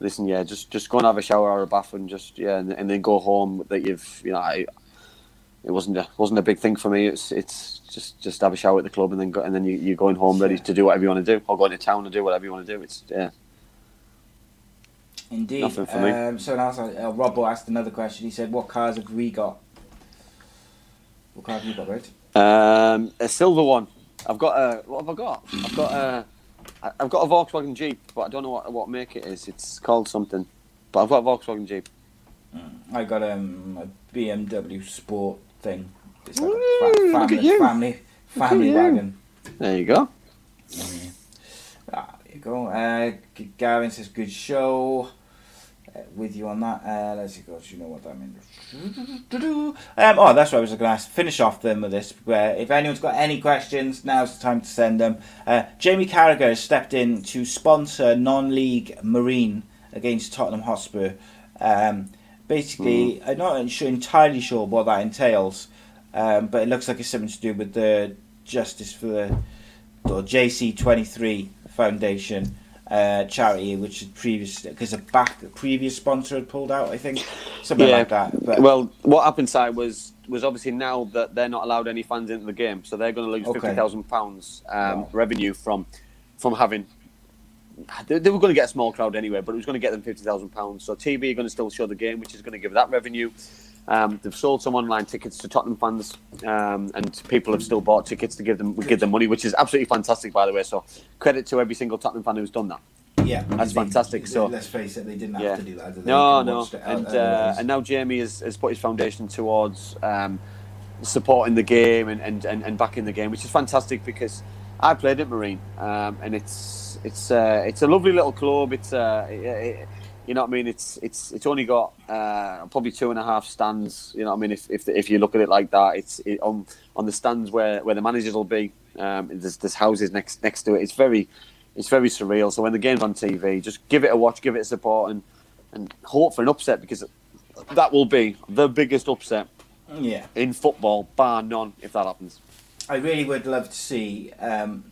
Listen, yeah, just just go and have a shower or a bath and just yeah, and, and then go home. That you've you know, I, it wasn't a wasn't a big thing for me. It's it's just just have a shower at the club and then go and then you you're going home ready to do whatever you want to do or going to town and do whatever you want to do. It's yeah.
Indeed.
Nothing for me.
um, So now, uh, Robbo asked another question. He said, "What cars have we got? What car have you got, right?
Um, a silver one. I've got a. What have I got? I've got a. I- I've got a Volkswagen Jeep, but I don't know what what make it is. It's called something, but I've got a Volkswagen Jeep.
I got um, a BMW Sport thing. It's like a fa-
look at
family,
you.
family, family wagon.
There you go.
Ah, there you go. Uh, Gavin says, "Good show." Uh, with you on that. Uh, let's gosh, you know what that means. Um, oh, that's what I was going to ask. Finish off then with this. Where if anyone's got any questions, now's the time to send them. Uh, Jamie Carragher has stepped in to sponsor non-league Marine against Tottenham Hotspur. Um, basically, I'm not entirely sure what that entails, um, but it looks like it's something to do with the Justice for the or JC23 Foundation uh, charity, which is previous because a back a previous sponsor had pulled out, I think, something
Yeah.
like that. But
Well, what happened, Si, was was obviously now that they're not allowed any fans into the game, so they're going to lose
Okay.
fifty thousand pounds um,
Wow.
revenue from from having. They, they were going to get a small crowd anyway, but it was going to get them fifty thousand pounds. So TV are going to still show the game, which is going to give that revenue. Um, they've sold some online tickets to Tottenham fans, um, and people have still bought tickets to give them give them money, which is absolutely fantastic, by the way. So credit to every single Tottenham fan who's done that.
Yeah,
that's
they-
fantastic. So
let's face it, they didn't have to do that. they?
No, no, and uh, and now Jamie has, has put his foundation towards um, supporting the game and, and, and, and backing the game, which is fantastic because I played at Marine, um, and it's it's uh, it's a lovely little club. It's uh, it, it- you know what I mean. It's it's it's only got uh, probably two and a half stands. You know what I mean. If if, if you look at it like that, it's it, on on the stands where, where the managers will be. Um, there's there's houses next next to it. It's very it's very surreal. So when the game's on TV, just give it a watch, give it a support, and and hope for an upset because that will be the biggest upset
yeah,
in football, bar none, if that happens.
I really would love to see um,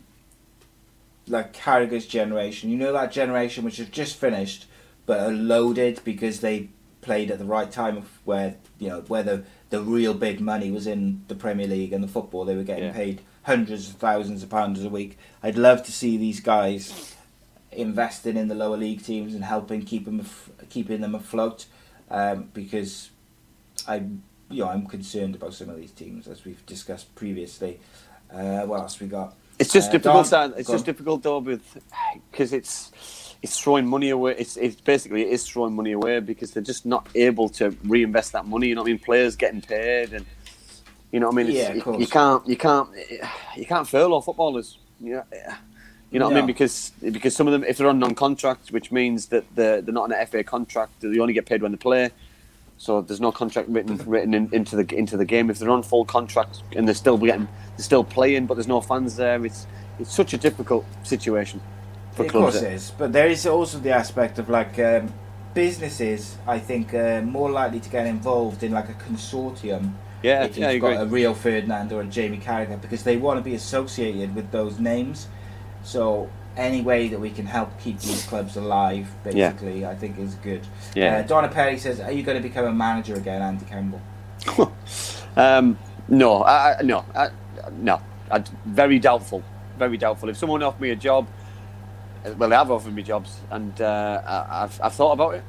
like Carragher's generation. You know that generation which has just finished but are loaded because they played at the right time of where you know where the the real big money was in the Premier League and the football. They were getting
Yeah.
paid hundreds of thousands of pounds a week. I'd love to see these guys investing in the lower league teams and helping keep them keeping them afloat um, because I you know I'm concerned about some of these teams as we've discussed previously. Uh, what else we got?
It's just
Uh,
difficult.
Don-
Sam. It's just
on.
difficult though with because it's it's throwing money away. It's it's basically it is throwing money away because they're just not able to reinvest that money. You know what I mean? Players getting paid and you know what I mean. It's,
Yeah, of
you-
course.
you can't you can't you can't furlough footballers. You know, you know what I mean? Because because some of them if they're on non-contract, which means that they're they're not on an FA contract, they only get paid when they play. So there's no contract written mm-hmm. written in, into the into the game. If they're on full contract and they're still getting they're still playing, but there's no fans there, it's it's such a difficult situation for
of
clubs.
course it is, but there is also the aspect of like um, businesses. I think uh, more likely to get involved in like a consortium.
Yeah,
if
yeah,
you've got
agree.
a Rio Ferdinand or a Jamie Carragher because they want to be associated with those names. So any way that we can help keep these clubs alive,
Yeah.
basically, I think is good.
Yeah.
Uh, Donna Perry says, "Are you going to become a manager again, Andy Campbell?"
Um, no, I, no, I, no. I, very doubtful. Very doubtful. If someone offered me a job, well, they have offered me jobs, and uh, I, I've, I've thought about it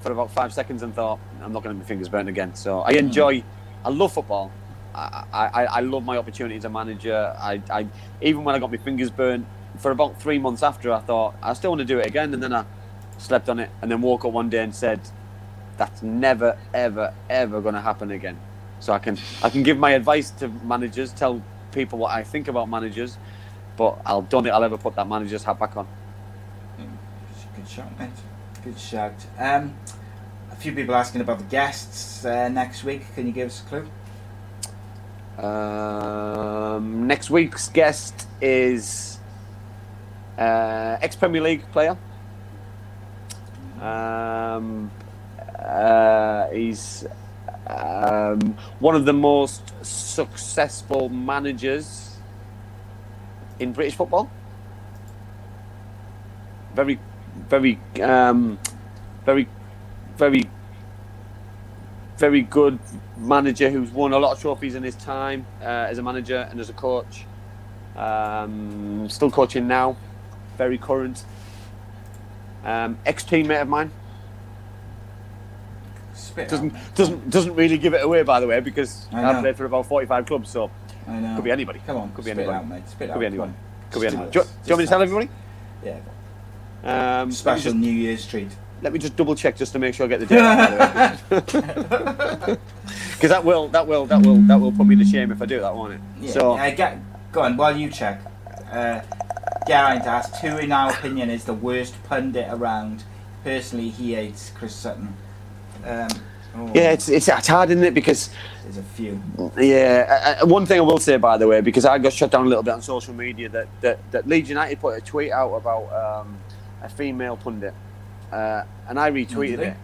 for about five seconds and thought I'm not going to have my fingers burnt again. So I enjoy. I love football. I, I, I love my opportunity as a manager. I, I even when I got my fingers burnt for about three months after, I thought I still want to do it again, and then I slept on it, and then woke up one day and said, "That's never, ever, ever going to happen again." So I can I can give my advice to managers, tell people what I think about managers, but I'll don't think I'll ever put that manager's hat back on.
Good shout, mate. Good shout. Um, a few people asking about the guests uh, next week. Can you give us a clue?
Um, next week's guest is uh, ex Premier League player. Um, uh, he's um, one of the most successful managers in British football. Very, very, um, very, very very good manager who's won a lot of trophies in his time uh, as a manager and as a coach. Um, still coaching now, very current. Um, ex teammate of mine
Spit
doesn't
out.
doesn't doesn't really give it away by the way because
I have
played for about forty five clubs, so
I know.
could be anybody.
Come on,
Could be
spit
anybody.
out, mate. Spit
Could
out.
be anyone. could be anybody.
do
do you want me to tell everybody?
Yeah.
Um,
Special
just-
New Year's treat.
Let me just double check just to make sure I get the date. Because that will that will that will that will put me to shame if I do that, won't it?
Yeah.
So
Uh, get, go on, while you check. Uh, Geraint asked, who in our opinion is the worst pundit around? Personally, he hates Chris Sutton. Um, oh,
yeah, it's, it's it's hard, isn't it? Because
There's a few.
yeah, uh, uh, one thing I will say by the way, because I got shut down a little bit on social media, that that, that Leeds United put a tweet out about um, a female pundit, uh, and I retweeted it.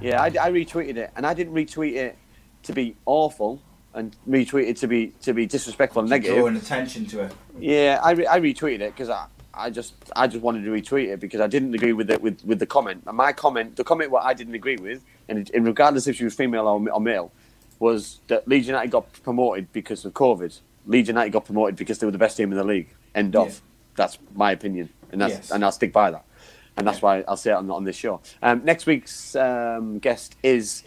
Yeah, I, I retweeted it, and I didn't retweet it to be awful and retweet it to be to be disrespectful and negative.
Drawing attention to it.
Yeah, I, re- I retweeted it because I, I just I just wanted to retweet it because I didn't agree with it with, with the comment. And my comment, the comment what I didn't agree with, and, and regardless if she was female or, or male, was that Leeds United got promoted because of COVID. Leeds United got promoted because they were the best team in the league. End of.
Yeah.
That's my opinion, and that's
Yes.
and I'll stick by that. And that's why I'll say it on, this show. Um, next week's um, guest is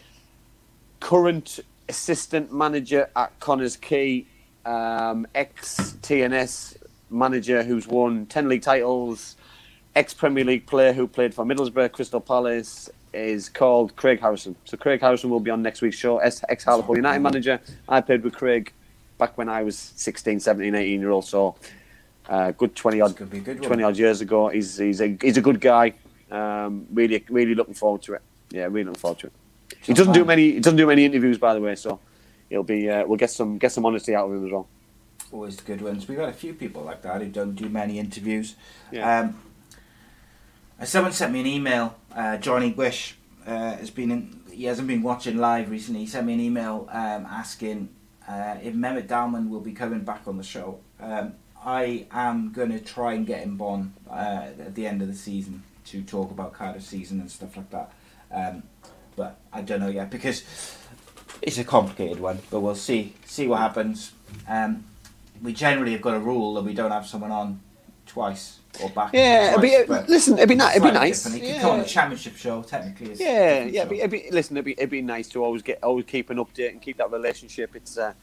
current assistant manager at Connah's Quay, um, ex TNS manager who's won 10 league titles, ex Premier League player who played for Middlesbrough, Crystal Palace, is called Craig Harrison. So Craig Harrison will be on next week's show. Ex Hartlepool United manager. I played with Craig back when I was 16, 17, 18 year old. So uh, good 20 odd,
could be a good
20 odd years ago. He's he's a he's a good guy. Um, really really looking forward to it. Yeah, really looking forward to it. He doesn't do many he doesn't do many interviews by the way. So it'll be uh, we'll get some get some honesty out of him as well.
Always the good ones. We've got a few people like that who don't do many interviews.
Yeah.
Um, someone sent me an email. Uh, Johnny Wish uh, has been in, he hasn't been watching live recently. He sent me an email um, asking uh, if Mehmet Dalman will be coming back on the show. Um, I am going to try and get him on uh, at the end of the season to talk about Cardiff season and stuff like that. Um, but I don't know yet because it's a complicated one. But we'll see see what happens. Um, we generally have got a rule that we don't have someone on twice or back.
Yeah,
twice,
it'd be,
but
listen, it'd be, ni- it'd be nice.
different. It could
Yeah.
come on the championship show technically.
Yeah, yeah. It'd be, it'd be, listen, it'd be, it'd be nice to always get, always keep an update and keep that relationship. It's, uh,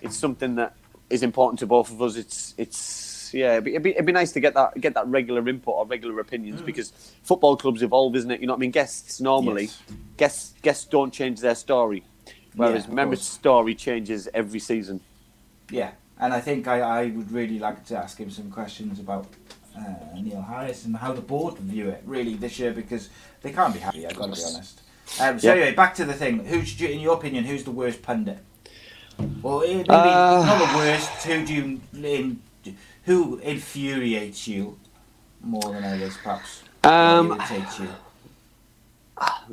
it's something that is important to both of us. It's, it's, yeah. It'd be, it'd be, it'd be nice to get that, get that regular input or regular opinions
Mm.
because football clubs evolve, isn't it? You know what I mean? Guests normally,
Yes.
guests, guests don't change their story, whereas
Yeah,
members' story changes every season.
Yeah, and I think I, I would really like to ask him some questions about uh, Neil Harris and how the board view it really this year because they can't be happy. I've got to be honest. Um, so
Yeah.
anyway, back to the thing. Who's in your opinion? Who's the worst pundit? Well, maybe
Uh,
not the worst. Who do you in, who infuriates you more than others, perhaps?
Um,
irritates you.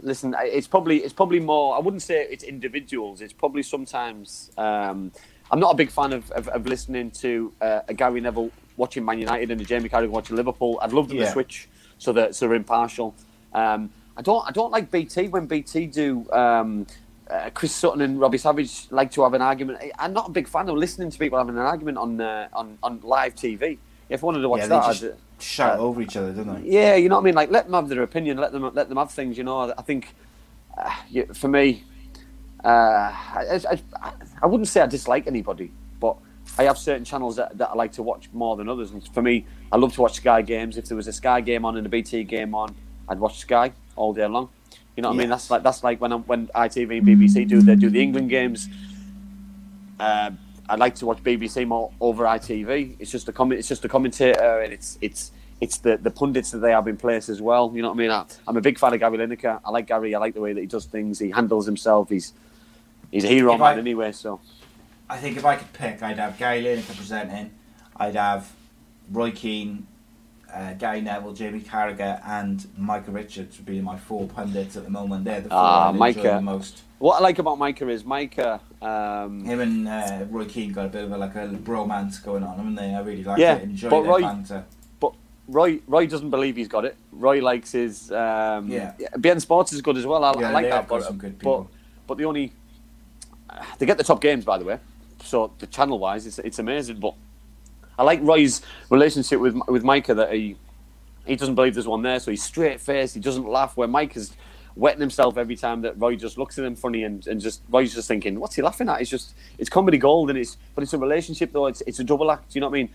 listen, it's probably it's probably more. I wouldn't say it's individuals. It's probably sometimes. Um, I'm not a big fan of, of, of listening to uh, a Gary Neville watching Man United and a Jamie Carragher watching Liverpool. I'd love them
Yeah.
to switch so that so they're impartial. Um, I don't I don't like BT when BT do. Um, uh, Chris Sutton and Robbie Savage like to have an argument. I'm not a big fan of listening to people having an argument on uh, on on live TV. If I wanted to watch
Yeah,
that,
they
I'd,
shout
uh,
over each other, don't they?
yeah, you know what I mean. Like, let them have their opinion. Let them let them have things. You know, I think uh, yeah, for me, uh, I, I, I wouldn't say I dislike anybody, but I have certain channels that, that I like to watch more than others. And for me, I love to watch Sky games. If there was a Sky game on and a BT game on, I'd watch Sky all day long. You know what I mean? That's like that's like when I'm, when ITV and BBC do they do the England games. Uh, I like to watch BBC more over ITV. It's just a comment. It's just a commentator, and it's it's it's the, the pundits that they have in place as well. You know what I mean? I, I'm a big fan of Gary Lineker. I like Gary. I like the way that he does things. He handles himself. He's he's a hero
If
man
I-
anyway. So
I think if I could pick, I'd have Gary Lineker presenting. I'd have Roy Keane, uh, Gary Neville, Jamie Carragher, and Micah Richards would be my four pundits at the moment. They're the four
Ah,
I enjoy
Micah.
the most.
what I like about Micah is Micah. Um,
Him and uh, Roy Keane got a bit of a, like a bromance going on, haven't they? I really like
Yeah,
it. Enjoy
but Roy-
banter.
but Roy Roy doesn't believe he's got it. Roy likes his um,
Yeah.
BN Sports is good as well. I,
Yeah,
I like that. But, but but the only they get the top games by the way. So the channel wise, it's it's amazing. But I like Roy's relationship with with Micah that he he doesn't believe there's one there, so he's straight faced. He doesn't laugh. Where Mike is wetting himself every time that Roy just looks at him funny and, and just Roy's just thinking, what's he laughing at? It's just it's comedy gold and it's but it's a relationship though. It's it's a double act. You know what I mean?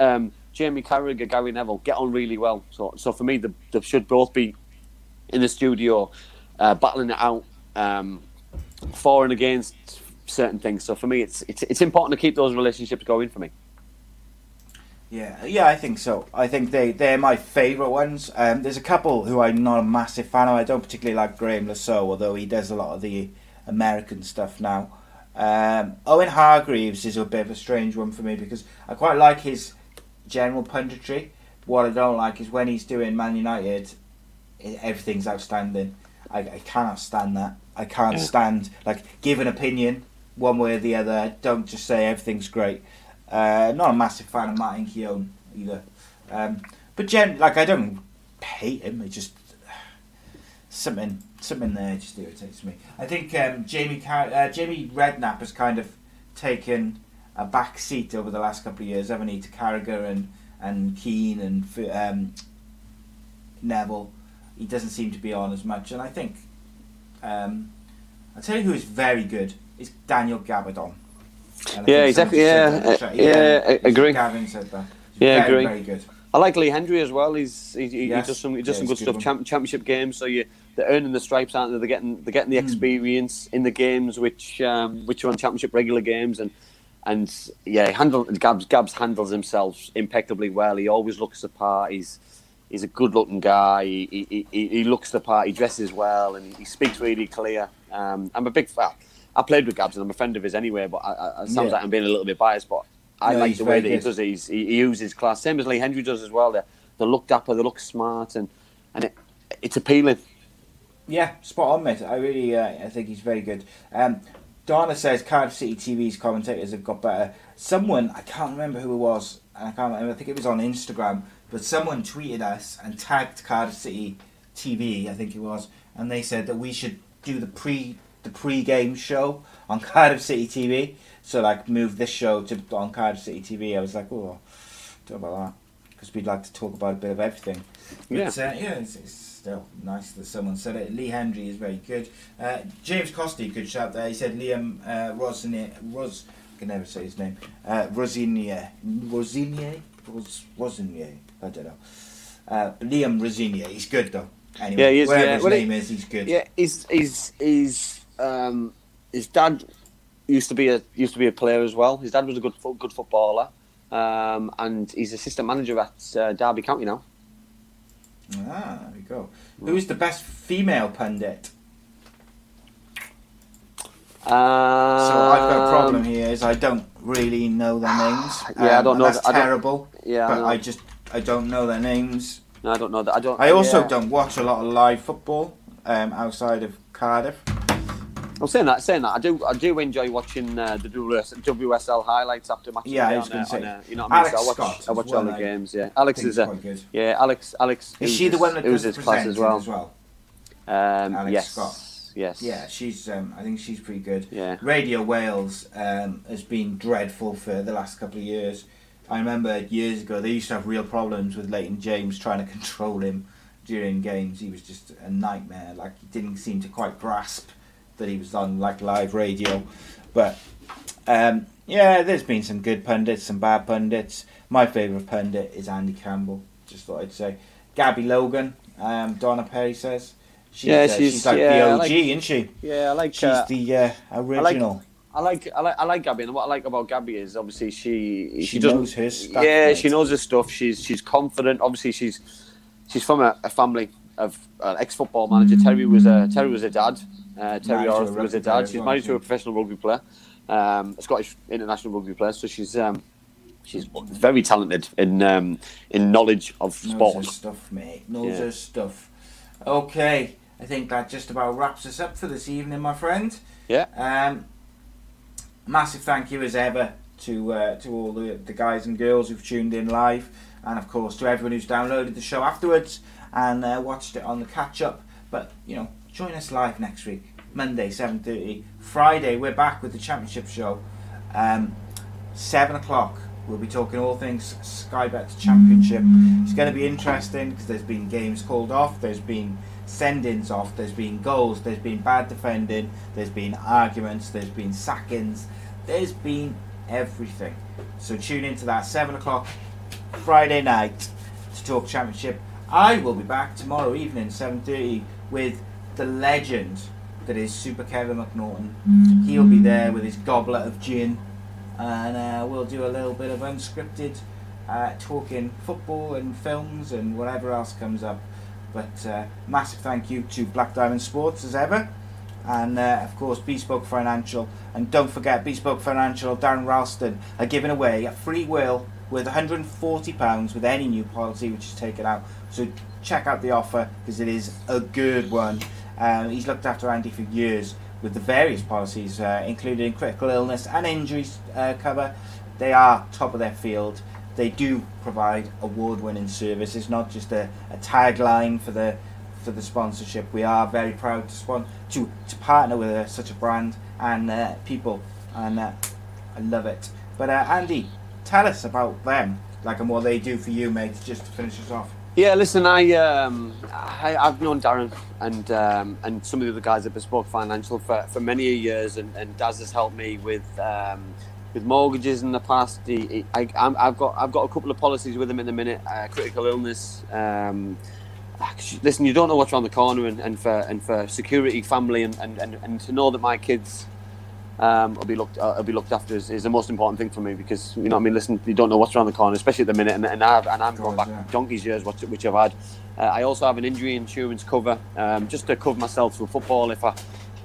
Um, Jamie Carragher, Gary Neville get on really well. So so for me, they, they should both be in the studio uh, battling it out um, for and against certain things. So for me, it's it's it's important to keep those relationships going for me.
Yeah, yeah, I think so. I think they they're my favourite ones. Um, there's a couple who I'm not a massive fan of. I don't particularly like Graeme Le Saux, although he does a lot of the American stuff now. Um, Owen Hargreaves is a bit of a strange one for me because I quite like his general punditry. What I don't like is when he's doing Man United, everything's outstanding. I, I cannot stand that. I can't
Yeah.
stand like give an opinion one way or the other. Don't just say everything's great. Uh, not a massive fan of Martin Keown either. Um, but gen like I don't hate him. It just something something there just irritates me. I think um, Jamie uh, Jamie Redknapp has kind of taken a back seat over the last couple of years, haven't he? To Carragher and and Keane and um, Neville. He doesn't seem to be on as much, and I think um, I'll tell you who is very good is Daniel Gabbidon.
Yeah, exactly,
someone
yeah,
said that in the
uh,
chat.
yeah, agree.
Gavin said that.
Yeah,
very,
agree.
Very good.
I like Lee Hendrie as well. He's he, he,
Yes.
he does some he does
Yeah,
some good
good
stuff. Champ, championship games, so you they're earning the stripes, aren't they? They're getting they're getting the
Hmm.
experience in the games which um, which are on championship regular games and. And yeah, handle Gabs. Gabs handles himself impeccably well. He always looks the part. He's he's a good-looking guy. He, he, he, he looks the part. He dresses well, and he speaks really clear. Um, I'm a big fan. I played with Gabs, and I'm a friend of his anyway. But I, I, it sounds
Yeah.
like I'm being a little bit biased. But I
No,
like the way that he does it. He's, he, he uses class, same as Lee Hendrie does as well. They they look dapper, they look smart, and and it, it's appealing.
Yeah, spot on, mate. I really, uh, I think he's very good. Um, Donna says Cardiff City TV's commentators have got better. Someone, I can't remember who it was, and I can't remember, I think it was on Instagram, but someone tweeted us and tagged Cardiff City TV, I think it was, and they said that we should do the pre the pre-game show on Cardiff City TV. So like move this show to on Cardiff City TV. I was like, oh, don't know about that because we'd like to talk about a bit of everything. But,
Yeah.
uh, yeah, it's, it's still nice that someone said it. Lee Hendrie is very good. Uh, James Costy, good shout there. He said Liam uh, Rosenior, Ros, I can never say his name. Uh, Rosenior, Rosenior, Ros, Rosenior. I don't know. Uh, Liam Rosenior, he's good though. Anyway,
Yeah, he is,
whatever
yeah.
his
Well, he-
name is, he's good.
Yeah, he's he's he's um, his dad used to be a used to be a player as well. His dad was a good good footballer, um, and he's assistant manager at uh, Derby County now.
Ah, there we go. Who's the best female pundit?
Um,
So I've got a problem here. Is I don't really know their names.
Yeah, I
Um,
don't know
That's
th- I
terrible.
Yeah, I
but
know.
I just I don't know their names.
No, I don't know that. I don't.
I also
yeah.
don't watch a lot of live football um, outside of Cardiff.
I'm saying that. Saying that, I do. I do enjoy watching uh, the WS, WSL highlights after matches.
Yeah, I was gonna
uh,
say.
uh, you know what I mean?
Alex
so I watch.
Scott
I watch
well,
all the games. Yeah, Alex is a.
quite good.
Yeah, Alex. Alex.
Is she the one that does
his class as well.
as well?
Um,
Alex
yes.
Scott?
Yes.
Yeah, she's. Um, I think she's pretty good.
Yeah.
Radio Wales um, has been dreadful for the last couple of years. I remember years ago they used to have real problems with Leighton James trying to control him during games. He was just a nightmare. Like he didn't seem to quite grasp that he was on like live radio. But um, yeah, there's been some good pundits, some bad pundits. My favourite pundit is Andy Campbell. Just thought I'd say. Gabby Logan. Um, Donna Perry says. She's,
Yeah,
uh,
she's-
she's like
yeah,
the OG,
like-
isn't she?
Yeah, I like.
She's
uh,
the uh, original.
I like I like I like Gabby, and what I like about Gabby is obviously she
She
she,
knows her stuff,
yeah
mate.
she knows her stuff. She's she's confident. Obviously she's she's from a, a family of uh, ex football manager. Terry was a Terry was a dad. Uh, Terry
a
was
player
dad. She's married to a professional rugby player, um, a Scottish international rugby player. So she's um, she's very talented in um, in knowledge of
Knows
sport.
her stuff, mate. Knows
Yeah.
her stuff. Okay, I think that just about wraps us up for this evening, my friend.
Yeah.
Um, massive thank you as ever to uh, to all the, the guys and girls who've tuned in live, and of course to everyone who's downloaded the show afterwards and uh, watched it on the catch up. But you know, join us live next week, Monday seven thirty. Friday we're back with the championship show. Um, seven o'clock. We'll be talking all things Sky Bet Championship. It's going to be interesting because there's been games called off, there's been send-ins off, there's been goals, there's been bad defending, there's been arguments, there's been sackings, there's been everything. So tune into that seven o'clock Friday night to talk Championship. I will be back tomorrow evening, seven thirty, with the legend that is Super Kevin McNaughton. He'll be there with his goblet of gin and uh, we'll do a little bit of unscripted uh, talking football and films and whatever else comes up. But uh, massive thank you to Black Diamond Sports as ever, and uh, of course Bespoke Financial. And don't forget, Bespoke Financial, Darren Roulston are giving away a free will with £140 with any new policy which is taken out. So check out the offer because it is a good one. Um, he's looked after Andy for years with the various policies, uh, including critical illness and injuries uh, cover. They are top of their field. They do provide award-winning service. It's not just a, a tagline for the for the sponsorship. We are very proud to spon- to, to partner with uh, such a brand and uh, people, and uh, I love it. But uh, Andy, tell us about them, like and what they do for you, mate, just to finish us off.
Yeah, listen, I, um, I I've known Darren and um, and some of the other guys at Bespoke Financial for, for many years, and, and Daz has helped me with um, with mortgages in the past. He, he, I, I've got I've got a couple of policies with him in the minute. Uh, critical illness. Um, listen, you don't know what's around the corner, and, and for and for security, family, and, and, and, and to know that my kids um, will be looked uh, will be looked after is, is the most important thing for me because you know what I mean. Listen, you don't know what's around the corner, especially at the minute, and, and I've and I'm going back
yeah.
donkey's years, which, which I've had. Uh, I also have an injury insurance cover um, just to cover myself through football if I.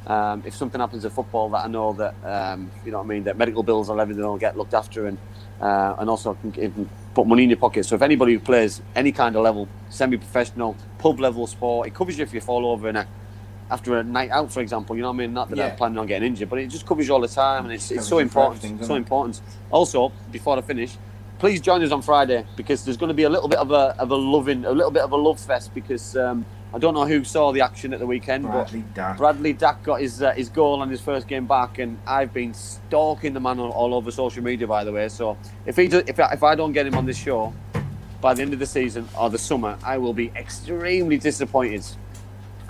Um, if something happens at football, that I know that um, you know what I mean, that medical bills and everything will get looked after, and uh, and also can, can put money in your pocket. So if anybody who plays any kind of level, semi-professional, pub level sport, it covers you if you fall over in a, after a night out, for example. You know what I mean? Not that
Yeah.
I'm planning on getting injured, but it just covers you all the time, and it's, it's so important. so
it?
important. Also, before I finish, please join us on Friday because there's going to be a little bit of a of a loving, a little bit of a love fest because um, I don't know who saw the action at the weekend,
Bradley
but
Dack.
Bradley Dack got his uh, his goal on his first game back, and I've been stalking the man all, all over social media. By the way, so if he do, if I, if I don't get him on this show by the end of the season or the summer, I will be extremely disappointed.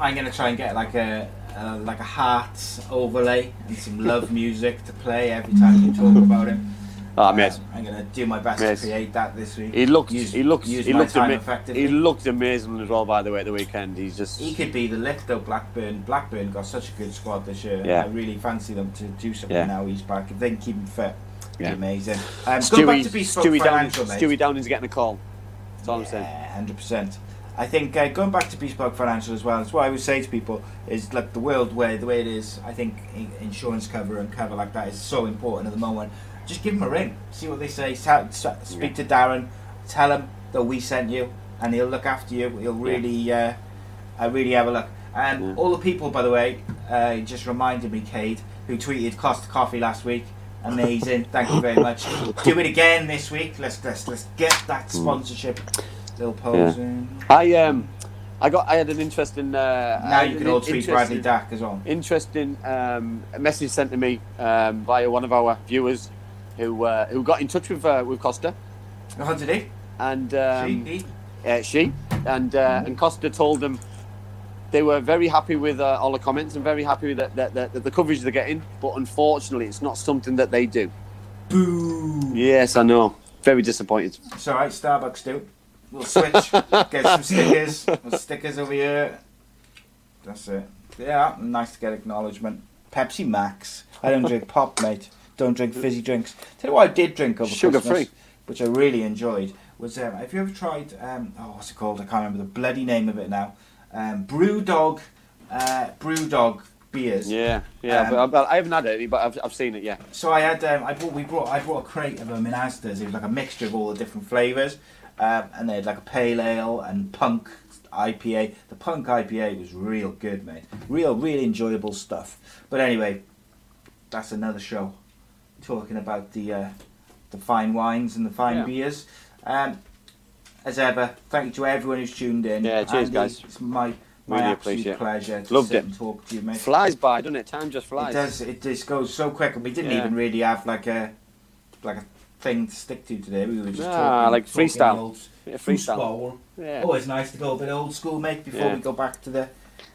I'm gonna try and get like a, a like a heart overlay and some love music to play every time you talk about him.
Ah,
Um. I'm gonna do my best
Mate.
to create that this week.
He looked,
Use-
he looked, he looked, ama- he looked amazing as well. By the way, at the weekend, he's just
He could be the lift though. Blackburn. Blackburn got such a good squad this year.
Yeah.
I really fancy them to do something
Yeah.
now. He's back. If they can keep him fit,
Yeah.
yeah. amazing. Um,
Stewie, Stewie,
mate.
Stewie Downing's getting a call. That's all I'm saying.
Hundred percent. I think uh, going back to bespoke financial as well. That's what I would say to people is like the world where the way it is. I think insurance cover and cover like that is so important at the moment. Just give them a ring, see what they say. Sa- sa- speak to Darren, tell him that we sent you, and he'll look after you. He'll really, uh, uh, really have a look. And
Yeah.
all the people, by the way, uh, just reminded me, Cade, who tweeted Costa Coffee last week. Amazing, thank you very much. Do it again this week. Let's let's let's get that
Hmm.
sponsorship. Little posing. in.
I um, I got, I had an interesting. Uh,
Now you can all tweet Bradley Dack as well.
Interesting um, message sent to me um, via one of our viewers who uh, who got in touch with uh, with Costa
Oh, did he?
and um,
she, he?
uh, she and uh, and Costa told them they were very happy with uh, all the comments and very happy with that, that, that, that the coverage they're getting, but unfortunately, it's not something that they do.
Boo!
Yes, I know. Very disappointed.
It's alright, Starbucks do. We'll switch. Get some stickers. We'll stickers over here. That's it. Yeah, nice to get acknowledgement. Pepsi Max. I don't drink pop, mate. Don't drink fizzy drinks. Tell you what I did drink over
Sugar
Christmas,
free.
which I really enjoyed, was um, have you ever tried, um, oh, what's it called? I can't remember the bloody name of it now. Um, Brewdog, uh, Brewdog beers.
Yeah, yeah.
Um,
but I, I haven't had it, but I've, I've seen it. Yeah.
So I had um, I brought we brought I brought a crate of them in Asda's. It was like a mixture of all the different flavors, um, and they had like a pale ale and punk IPA. The punk IPA was real good, mate. Real, really enjoyable stuff. But anyway, that's another show. Talking about the uh, the fine wines and the fine
Yeah.
beers. Um, as ever, thank you to everyone who's tuned in.
Yeah, cheers,
Andy,
guys.
It's my my
Really
absolute pleasure to
Loved
sit
it.
and talk to you, mate.
Flies by, doesn't it? Time just flies.
It does. It just goes so quick, and we didn't
Yeah.
even really have like a like a thing to stick to today. We were just
Nah,
talking,
like freestyle.
old
Yeah, freestyle.
football.
Yeah.
Always nice to go a bit old school, mate. Before
Yeah.
we go back to the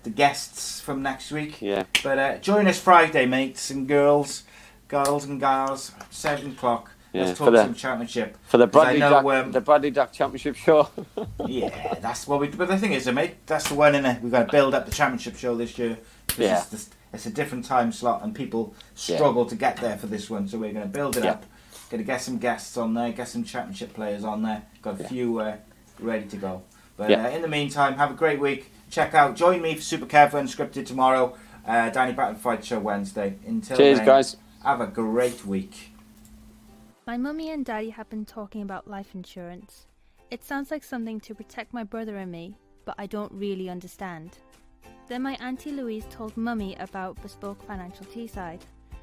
the guests from next week.
Yeah.
But uh, join us Friday, mates and girls, girls and gals, seven o'clock.
Yeah,
Let's talk
the-
some championship.
For the Bradley
know,
Jack,
um,
the Bradley Dack Championship show.
Yeah, that's what we. But the thing is, uh, mate, that's the one in it. We've got to build up the championship show this year.
Yeah.
It's, it's a different time slot, and people struggle to get there for this one. So we're going to build it
Yeah.
up. Going to get some guests on there, get some championship players on there. Got a
Yeah.
few uh, ready to go. But
Yeah.
uh, in the meantime, have a great week. Check out, join me for Super Kev Unscripted tomorrow. Uh, Danny Batten Fight Show Wednesday. Until
Cheers,
then,
guys.
Have a great week.
My mummy and daddy have been talking about life insurance. It sounds like something to protect my brother and me, but I don't really understand. Then my auntie Louise told mummy about Bespoke Financial Teesside.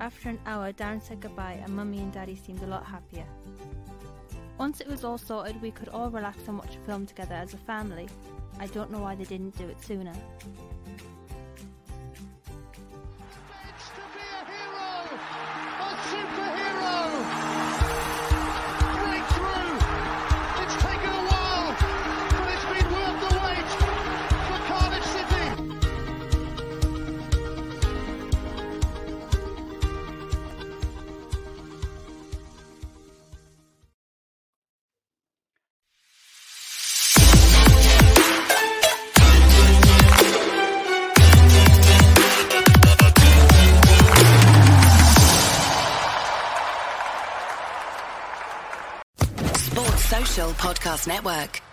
After an hour, Darren said goodbye and mummy and daddy seemed a lot happier.
Once it was all sorted, we could all relax and watch a film together as a family. I don't know why they didn't do it sooner.
Podcast Network.